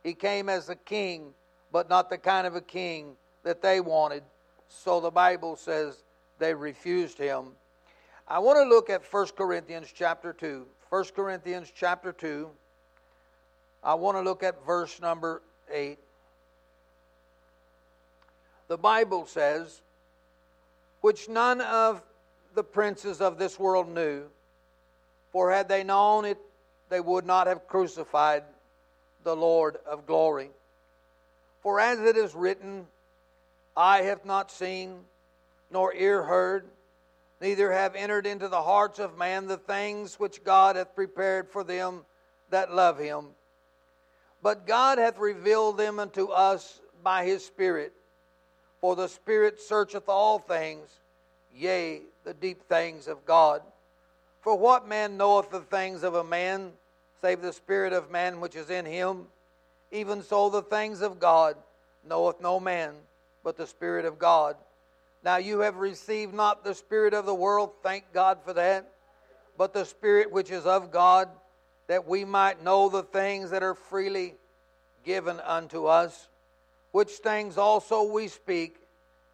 He came as a king, but not the kind of a king that they wanted. So the Bible says they refused him. I want to look at 1 Corinthians chapter 2. 1 Corinthians chapter 2. I want to look at verse number 8. The Bible says, which none of the princes of this world knew, for had they known it, they would not have crucified the Lord of glory. For as it is written, eye hath not seen, nor ear heard, neither have entered into the hearts of man the things which God hath prepared for them that love him. But God hath revealed them unto us by his Spirit. For the Spirit searcheth all things, yea, the deep things of God. For what man knoweth the things of a man, save the Spirit of man which is in him? Even so the things of God knoweth no man but the Spirit of God. Now you have received not the Spirit of the world, thank God for that, but the Spirit which is of God, that we might know the things that are freely given unto us, which things also we speak,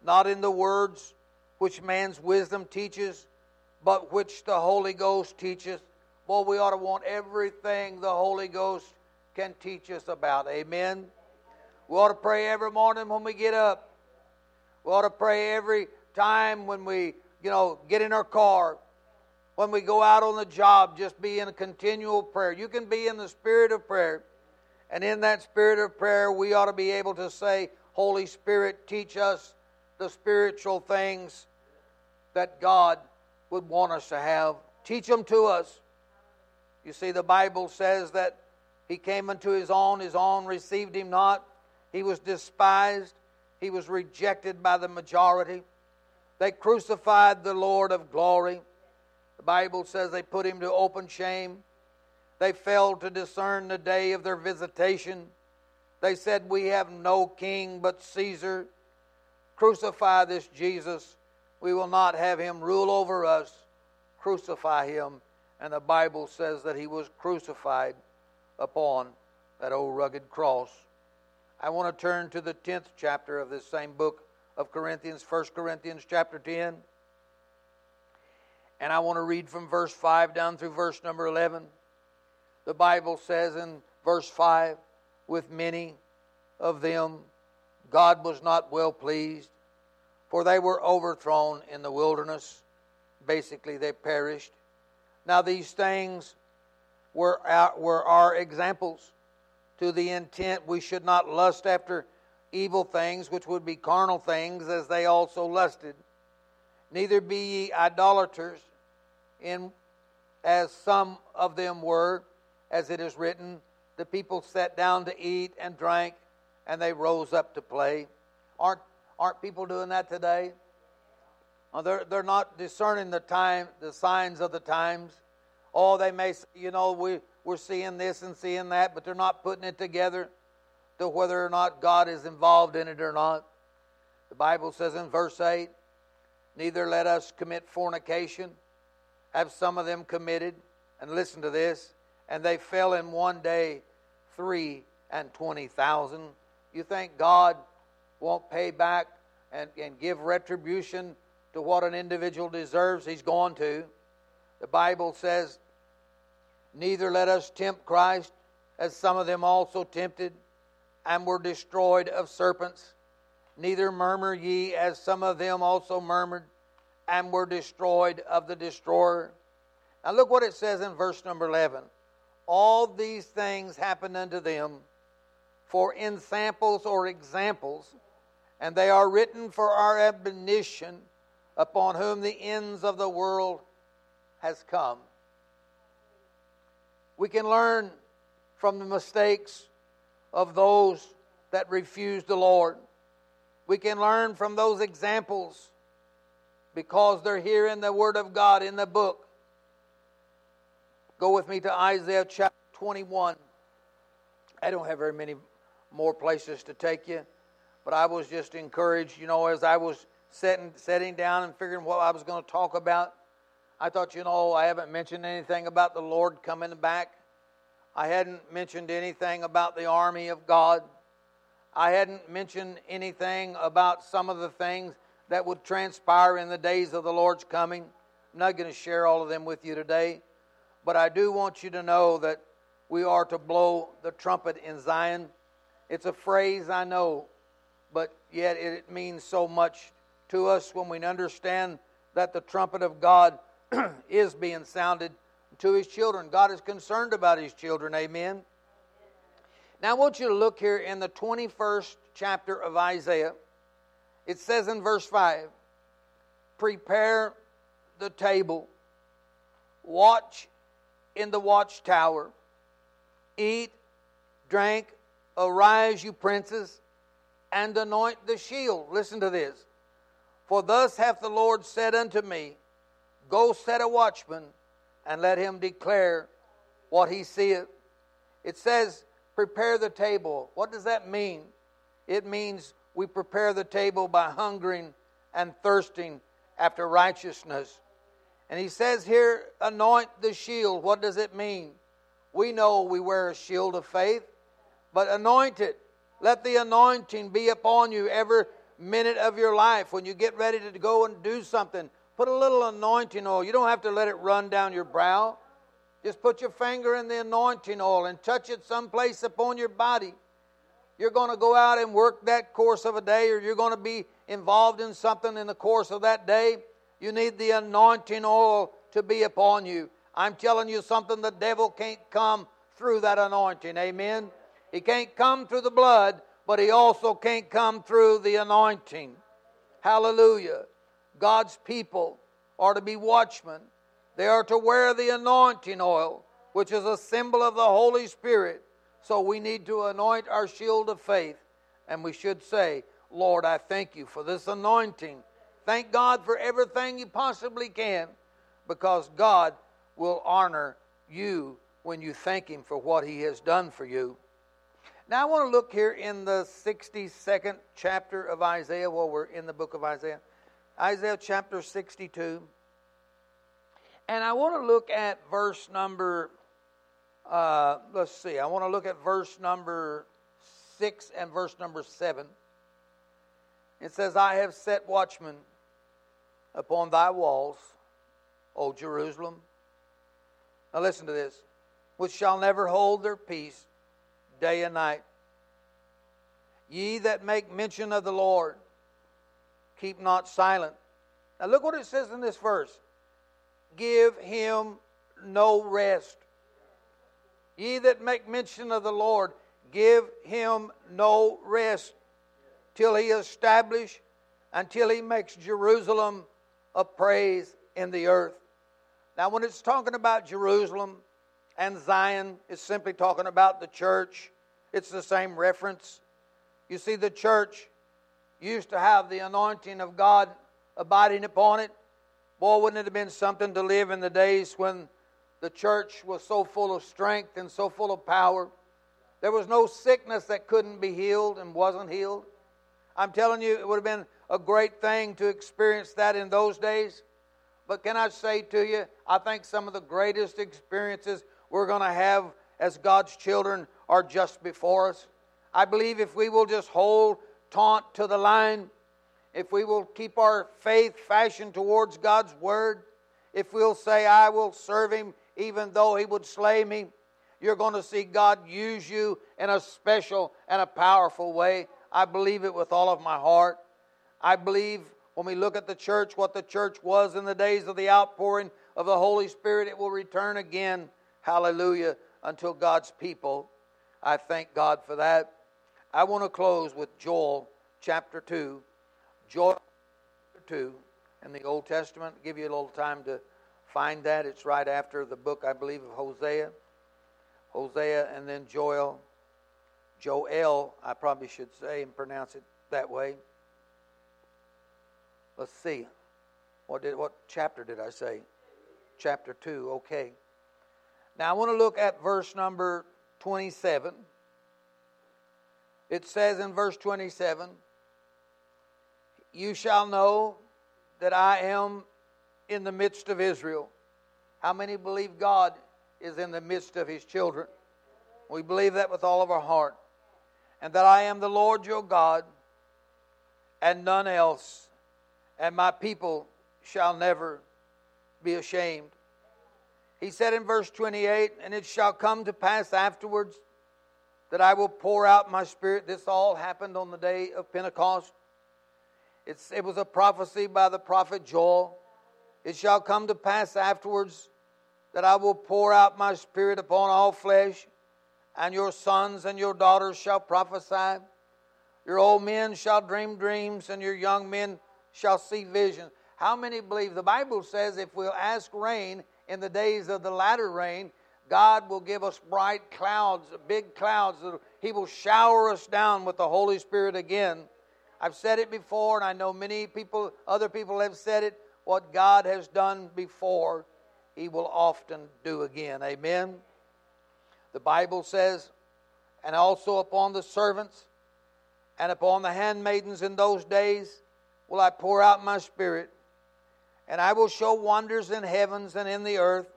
not in the words which man's wisdom teaches, but which the Holy Ghost teacheth. Well, we ought to want everything the Holy Ghost can teach us about. Amen. We ought to pray every morning when we get up. We ought to pray every time when we, you know, get in our car, when we go out on the job, just be in a continual prayer. You can be in the spirit of prayer. And in that spirit of prayer, we ought to be able to say, Holy Spirit, teach us the spiritual things that God would want us to have. Teach them to us. You see, the Bible says that he came unto his own, his own received him not. He was despised, he was rejected by the majority. They crucified the Lord of glory. The Bible says they put him to open shame. They failed to discern the day of their visitation. They said, We have no king but Caesar. Crucify this Jesus. We will not have him rule over us. Crucify him. And the Bible says that he was crucified upon that old rugged cross. I want to turn to the 10th chapter of this same book of Corinthians, 1 Corinthians chapter 10. And I want to read from verse 5 down through verse number 11. The Bible says in verse 5 with many of them God was not well pleased, for they were overthrown in the wilderness. Basically, they perished. Now, these things were our, were our examples to the intent we should not lust after evil things, which would be carnal things, as they also lusted. Neither be ye idolaters, in as some of them were, as it is written, the people sat down to eat and drank, and they rose up to play. Aren't aren't people doing that today? Uh, they're, they're not discerning the time, the signs of the times. Oh, they may, you know, we, we're seeing this and seeing that, but they're not putting it together to whether or not God is involved in it or not. The Bible says in verse 8, Neither let us commit fornication, have some of them committed, and listen to this, and they fell in one day three and twenty thousand. You think God won't pay back and, and give retribution to what an individual deserves? He's going to. The Bible says, Neither let us tempt Christ, as some of them also tempted, and were destroyed of serpents. Neither murmur ye, as some of them also murmured, and were destroyed of the destroyer. Now look what it says in verse number 11. All these things happened unto them for ensamples or examples, and they are written for our admonition, upon whom the ends of the world has come. We can learn from the mistakes of those that refuse the Lord. We can learn from those examples because they're here in the Word of God in the book. Go with me to Isaiah chapter 21. I don't have very many more places to take you, but I was just encouraged, you know, as I was sitting, sitting down and figuring what I was going to talk about. I thought, you know, I haven't mentioned anything about the Lord coming back. I hadn't mentioned anything about the army of God. I hadn't mentioned anything about some of the things that would transpire in the days of the Lord's coming. I'm not going to share all of them with you today, but I do want you to know that we are to blow the trumpet in Zion. It's a phrase I know, but yet it means so much to us when we understand that the trumpet of God is being sounded to his children. God is concerned about his children. Amen. Now I want you to look here in the 21st chapter of Isaiah. It says in verse 5 Prepare the table, watch in the watchtower, eat, drink, arise, you princes, and anoint the shield. Listen to this. For thus hath the Lord said unto me, Go set a watchman, and let him declare what he seeth. It says, Prepare the table. What does that mean? It means we prepare the table by hungering and thirsting after righteousness. And he says here, anoint the shield. What does it mean? We know we wear a shield of faith, but anoint it. Let the anointing be upon you every minute of your life. When you get ready to go and do something, put a little anointing oil. You don't have to let it run down your brow. Just put your finger in the anointing oil and touch it someplace upon your body. You're going to go out and work that course of a day, or you're going to be involved in something in the course of that day. You need the anointing oil to be upon you. I'm telling you something, the devil can't come through that anointing. Amen. He can't come through the blood, but he also can't come through the anointing. Hallelujah. God's people are to be watchmen. They are to wear the anointing oil, which is a symbol of the Holy Spirit. So we need to anoint our shield of faith. And we should say, Lord, I thank you for this anointing. Thank God for everything you possibly can because God will honor you when you thank Him for what He has done for you. Now, I want to look here in the 62nd chapter of Isaiah while we're in the book of Isaiah. Isaiah chapter 62. And I want to look at verse number, uh, let's see, I want to look at verse number 6 and verse number 7. It says, I have set watchmen upon thy walls O Jerusalem. Now listen to this. Which shall never hold their peace day and night. Ye that make mention of the Lord, keep not silent. Now look what it says in this verse. Give him no rest. Ye that make mention of the Lord, give him no rest till he establish, until he makes Jerusalem a praise in the earth. Now, when it's talking about Jerusalem and Zion, is simply talking about the church. It's the same reference. You see, the church used to have the anointing of God abiding upon it. Boy, wouldn't it have been something to live in the days when the church was so full of strength and so full of power? There was no sickness that couldn't be healed and wasn't healed. I'm telling you, it would have been a great thing to experience that in those days. But can I say to you, I think some of the greatest experiences we're going to have as God's children are just before us. I believe if we will just hold taunt to the line, if we will keep our faith fashioned towards God's word, if we'll say, I will serve him even though he would slay me, you're going to see God use you in a special and a powerful way. I believe it with all of my heart. I believe when we look at the church, what the church was in the days of the outpouring of the Holy Spirit, it will return again. Hallelujah. Until God's people. I thank God for that. I want to close with Joel chapter 2. Joel chapter 2 in the Old Testament. Give you a little time to find that. It's right after the book, I believe, of Hosea. Hosea and then Joel. Joel, I probably should say and pronounce it that way. Let's see. What did what chapter did I say? Chapter 2. Okay. Now I want to look at verse number 27. It says in verse 27, You shall know that I am in the midst of Israel. How many believe God is in the midst of his children? We believe that with all of our heart. And that I am the Lord your God and none else and my people shall never be ashamed. He said in verse 28, And it shall come to pass afterwards that I will pour out my spirit. This all happened on the day of Pentecost. It's, it was a prophecy by the prophet Joel. It shall come to pass afterwards that I will pour out my spirit upon all flesh, and your sons and your daughters shall prophesy. Your old men shall dream dreams, and your young men shall see visions. How many believe the Bible says if we'll ask rain in the days of the latter rain, God will give us bright clouds, big clouds. He will shower us down with the Holy Spirit again. I've said it before, and I know many people, other people have said it. What God has done before, He will often do again. Amen. The Bible says, and also upon the servants and upon the handmaidens in those days will I pour out my spirit, and I will show wonders in heavens and in the earth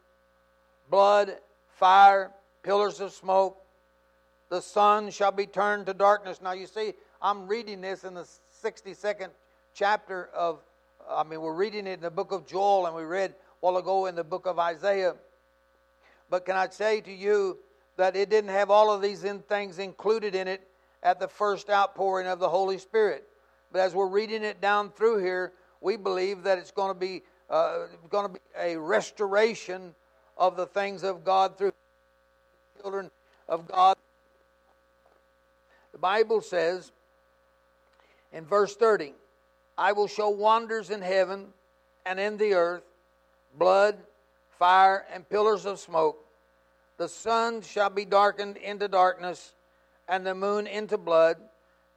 blood, fire, pillars of smoke. The sun shall be turned to darkness. Now, you see, I'm reading this in the 62nd chapter of, I mean, we're reading it in the book of Joel, and we read while ago in the book of Isaiah. But can I say to you that it didn't have all of these in things included in it at the first outpouring of the Holy Spirit? But as we're reading it down through here, we believe that it's going to be uh, going to be a restoration of the things of God through children of God. The Bible says in verse 30, I will show wonders in heaven and in the earth, blood, fire, and pillars of smoke. The sun shall be darkened into darkness, and the moon into blood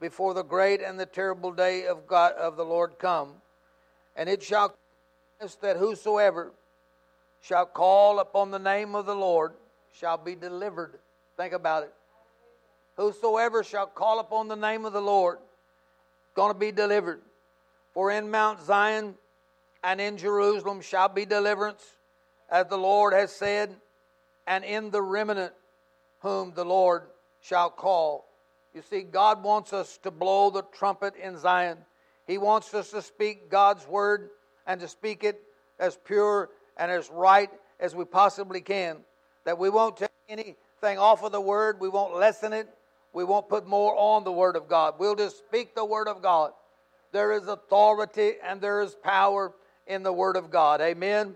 before the great and the terrible day of God of the Lord come. And it shall come that whosoever shall call upon the name of the Lord shall be delivered. Think about it. Whosoever shall call upon the name of the Lord going to be delivered. For in Mount Zion and in Jerusalem shall be deliverance, as the Lord has said, and in the remnant whom the Lord shall call you see, God wants us to blow the trumpet in Zion. He wants us to speak God's word and to speak it as pure and as right as we possibly can. That we won't take anything off of the Word, we won't lessen it, we won't put more on the Word of God. We'll just speak the Word of God. There is authority and there is power in the Word of God. Amen.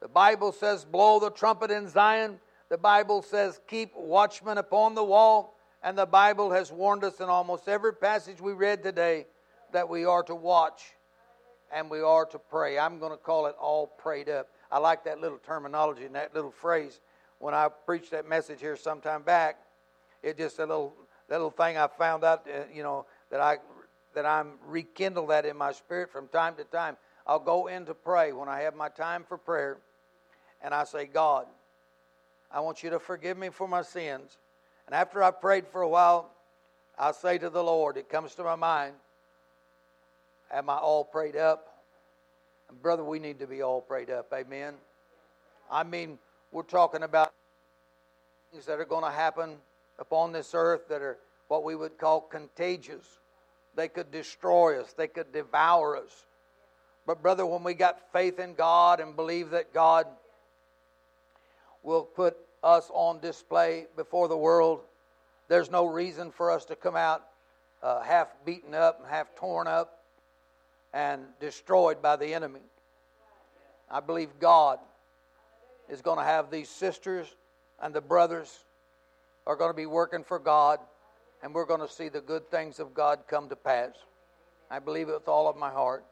The Bible says, blow the trumpet in Zion. The Bible says, keep watchmen upon the wall. And the Bible has warned us in almost every passage we read today that we are to watch and we are to pray. I'm going to call it all prayed up. I like that little terminology and that little phrase. When I preached that message here some time back, it just a little little thing I found out, uh, you know, that I that I'm rekindle that in my spirit from time to time. I'll go in to pray when I have my time for prayer, and I say, God, I want you to forgive me for my sins. And after I've prayed for a while, I say to the Lord, it comes to my mind, Am I all prayed up? Brother, we need to be all prayed up. Amen. I mean, we're talking about things that are going to happen upon this earth that are what we would call contagious. They could destroy us, they could devour us. But, brother, when we got faith in God and believe that God will put us on display before the world, there's no reason for us to come out uh, half beaten up and half torn up and destroyed by the enemy. I believe God is going to have these sisters and the brothers are going to be working for God, and we're going to see the good things of God come to pass. I believe it with all of my heart.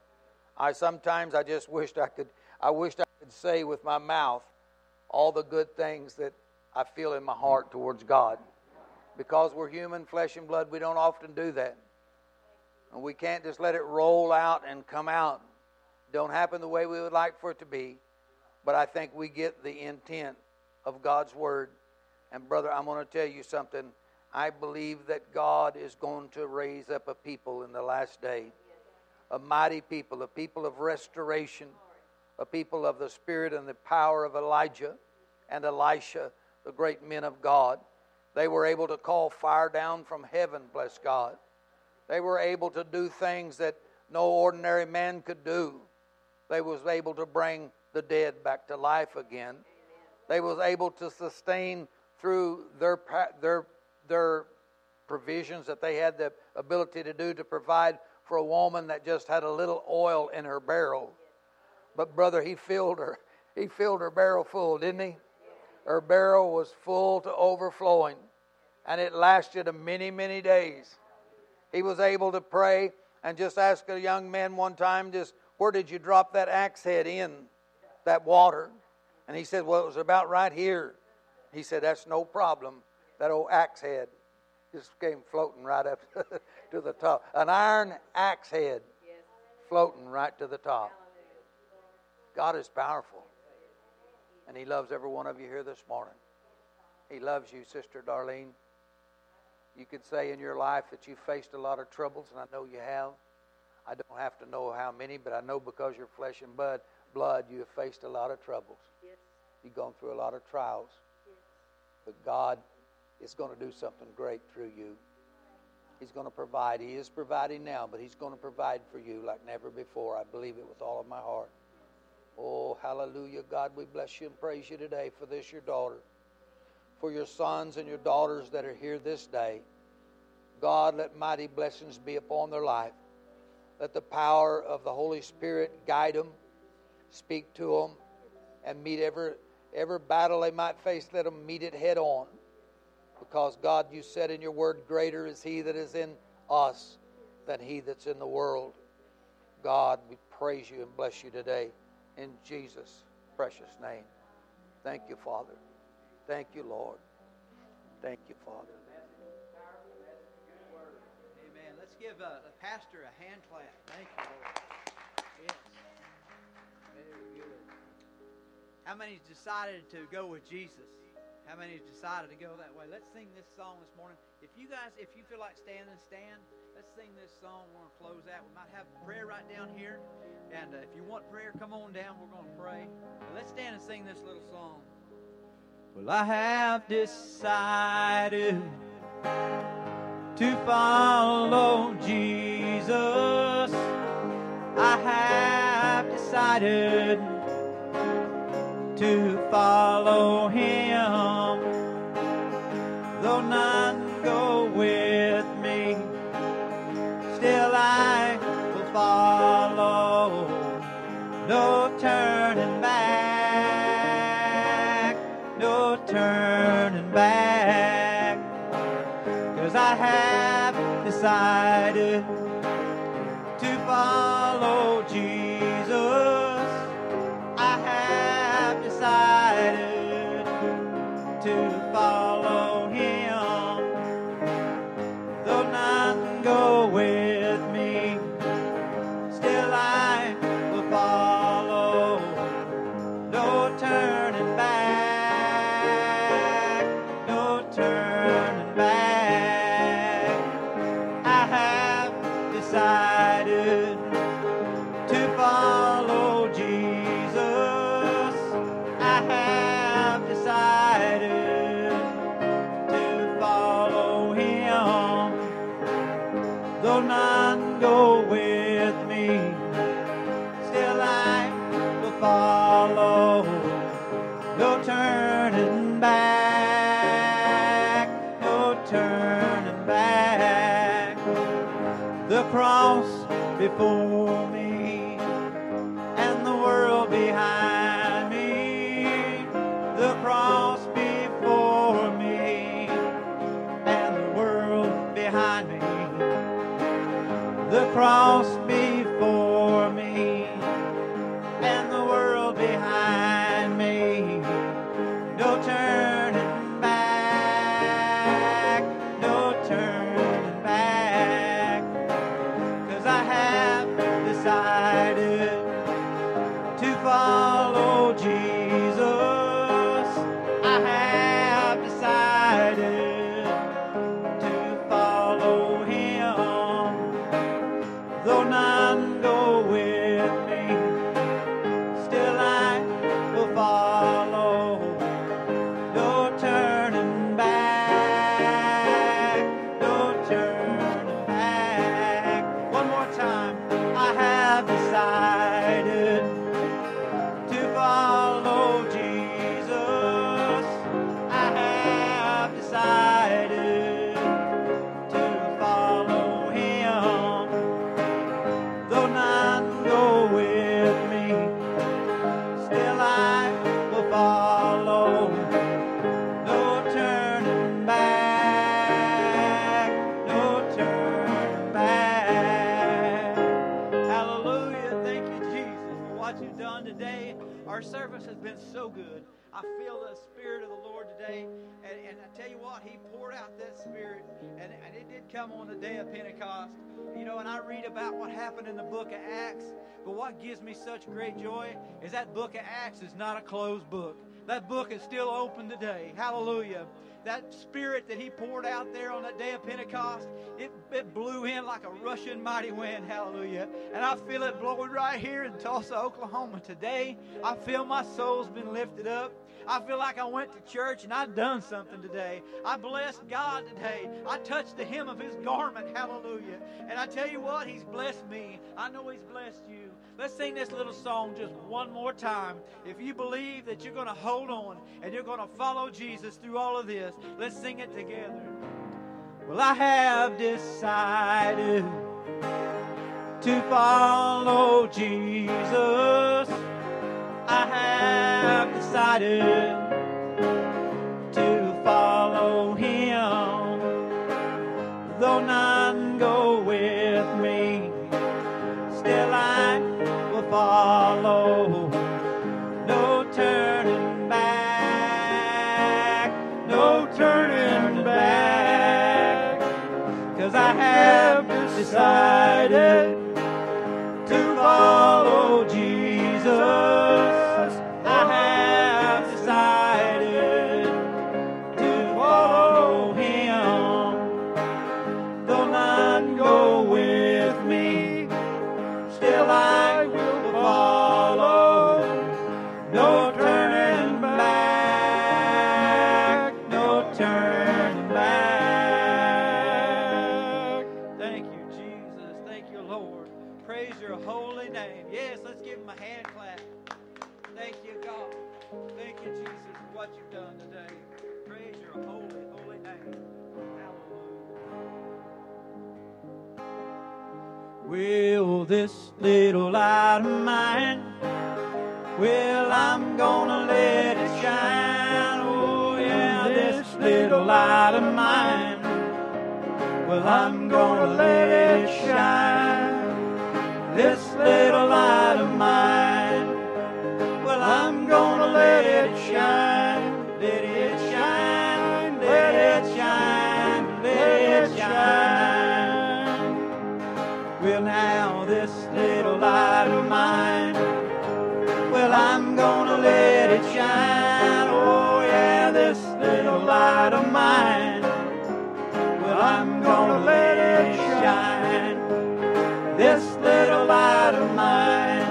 I sometimes I just wished I could I wished I could say with my mouth all the good things that I feel in my heart towards God. Because we're human, flesh and blood, we don't often do that. And we can't just let it roll out and come out. Don't happen the way we would like for it to be. But I think we get the intent of God's Word. And, brother, I'm going to tell you something. I believe that God is going to raise up a people in the last day, a mighty people, a people of restoration, a people of the spirit and the power of Elijah and Elisha, the great men of God. They were able to call fire down from heaven, bless God. They were able to do things that no ordinary man could do. They was able to bring the dead back to life again. They was able to sustain through their their their provisions that they had the ability to do to provide for a woman that just had a little oil in her barrel. But brother, he filled her. He filled her barrel full, didn't he? Her barrel was full to overflowing, and it lasted a many, many days. He was able to pray and just ask a young man one time, just where did you drop that axe head in that water? And he said, Well, it was about right here. He said, That's no problem. That old axe head just came floating right up to the top. An iron axe head floating right to the top. God is powerful. And He loves every one of you here this morning. He loves you, Sister Darlene. You could say in your life that you've faced a lot of troubles, and I know you have. I don't have to know how many, but I know because you're flesh and blood, blood, you have faced a lot of troubles. Yes. You've gone through a lot of trials. Yes. But God is going to do something great through you. He's going to provide. He is providing now, but He's going to provide for you like never before. I believe it with all of my heart. Oh, hallelujah. God, we bless you and praise you today for this, your daughter for your sons and your daughters that are here this day. God, let mighty blessings be upon their life. Let the power of the Holy Spirit guide them, speak to them, and meet every, every battle they might face. Let them meet it head on. Because, God, you said in your word, Greater is He that is in us than He that's in the world. God, we praise you and bless you today in Jesus' precious name. Thank you, Father. Thank you, Lord. Thank you, Father. Amen. Let's give a, a pastor a hand clap. Thank you, Lord. Yes. Very good. How many decided to go with Jesus? How many decided to go that way? Let's sing this song this morning. If you guys, if you feel like standing, stand. Let's sing this song. We're going to close out. We might have prayer right down here. And uh, if you want prayer, come on down. We're going to pray. But let's stand and sing this little song. Well, I have decided to follow Jesus. I have decided to follow him. Though none go with me, still I will follow. No before me and the world behind me. The cross before me and the world behind me. The cross He poured out that Spirit, and, and it did come on the day of Pentecost. You know, and I read about what happened in the book of Acts. But what gives me such great joy is that book of Acts is not a closed book. That book is still open today. Hallelujah. That spirit that he poured out there on that day of Pentecost, it, it blew in like a rushing mighty wind. Hallelujah. And I feel it blowing right here in Tulsa, Oklahoma today. I feel my soul's been lifted up. I feel like I went to church and I've done something today. I blessed God today. I touched the hem of his garment. Hallelujah. And I tell you what, he's blessed me. I know he's blessed you. Let's sing this little song just one more time. If you believe that you're going to hold on and you're going to follow Jesus through all of this, let's sing it together. Well, I have decided to follow Jesus. I have decided to follow him. Though none go with me, still I will follow. No turning back, no turning back. Cause I have decided this little light of mine, well, I'm gonna let it shine. Oh, yeah, this little light of mine. Well, I'm gonna let it shine. This little light of mine. Well, I'm gonna let it shine. This little light of mine. Well, I'm gonna let it shine. Oh, yeah, this little light of mine. Well, I'm gonna let it shine. This little light of mine.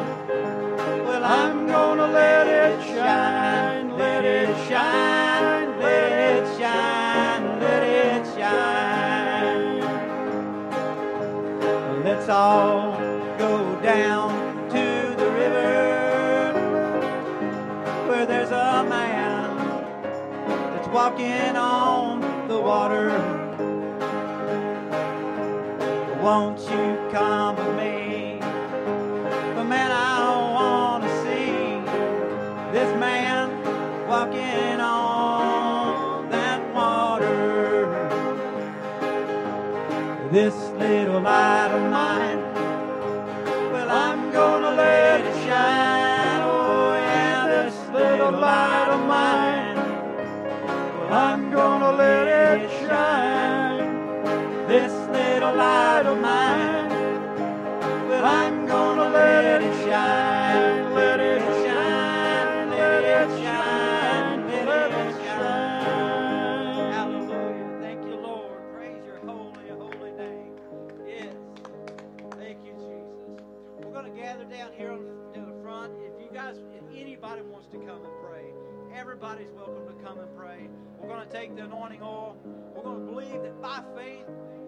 Well, I'm gonna let it shine. Let it shine. Let it shine. Let it shine. Let's all down to the river where there's a man that's walking on the water. Won't you come with me? But man, I want to see this man walking on that water. This little light of mine, little light of mine, well, I'm gonna let it shine. Let it shine, let it shine, let it shine. Hallelujah. Thank you, Lord. Praise your holy, holy name. Yes. Thank you, Jesus. We're to gather down here on in the front. If you guys, if anybody wants to come and pray, everybody's welcome to come and pray. We're going to take the anointing oil. We're going to believe that by faith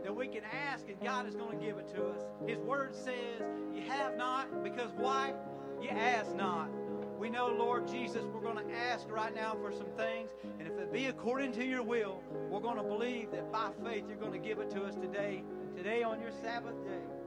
that we can ask and God is going to give it to us. His word says, You have not, because why? You ask not. We know, Lord Jesus, we're going to ask right now for some things, and if it be according to your will, we're going to believe that by faith you're going to give it to us today, today on your Sabbath day.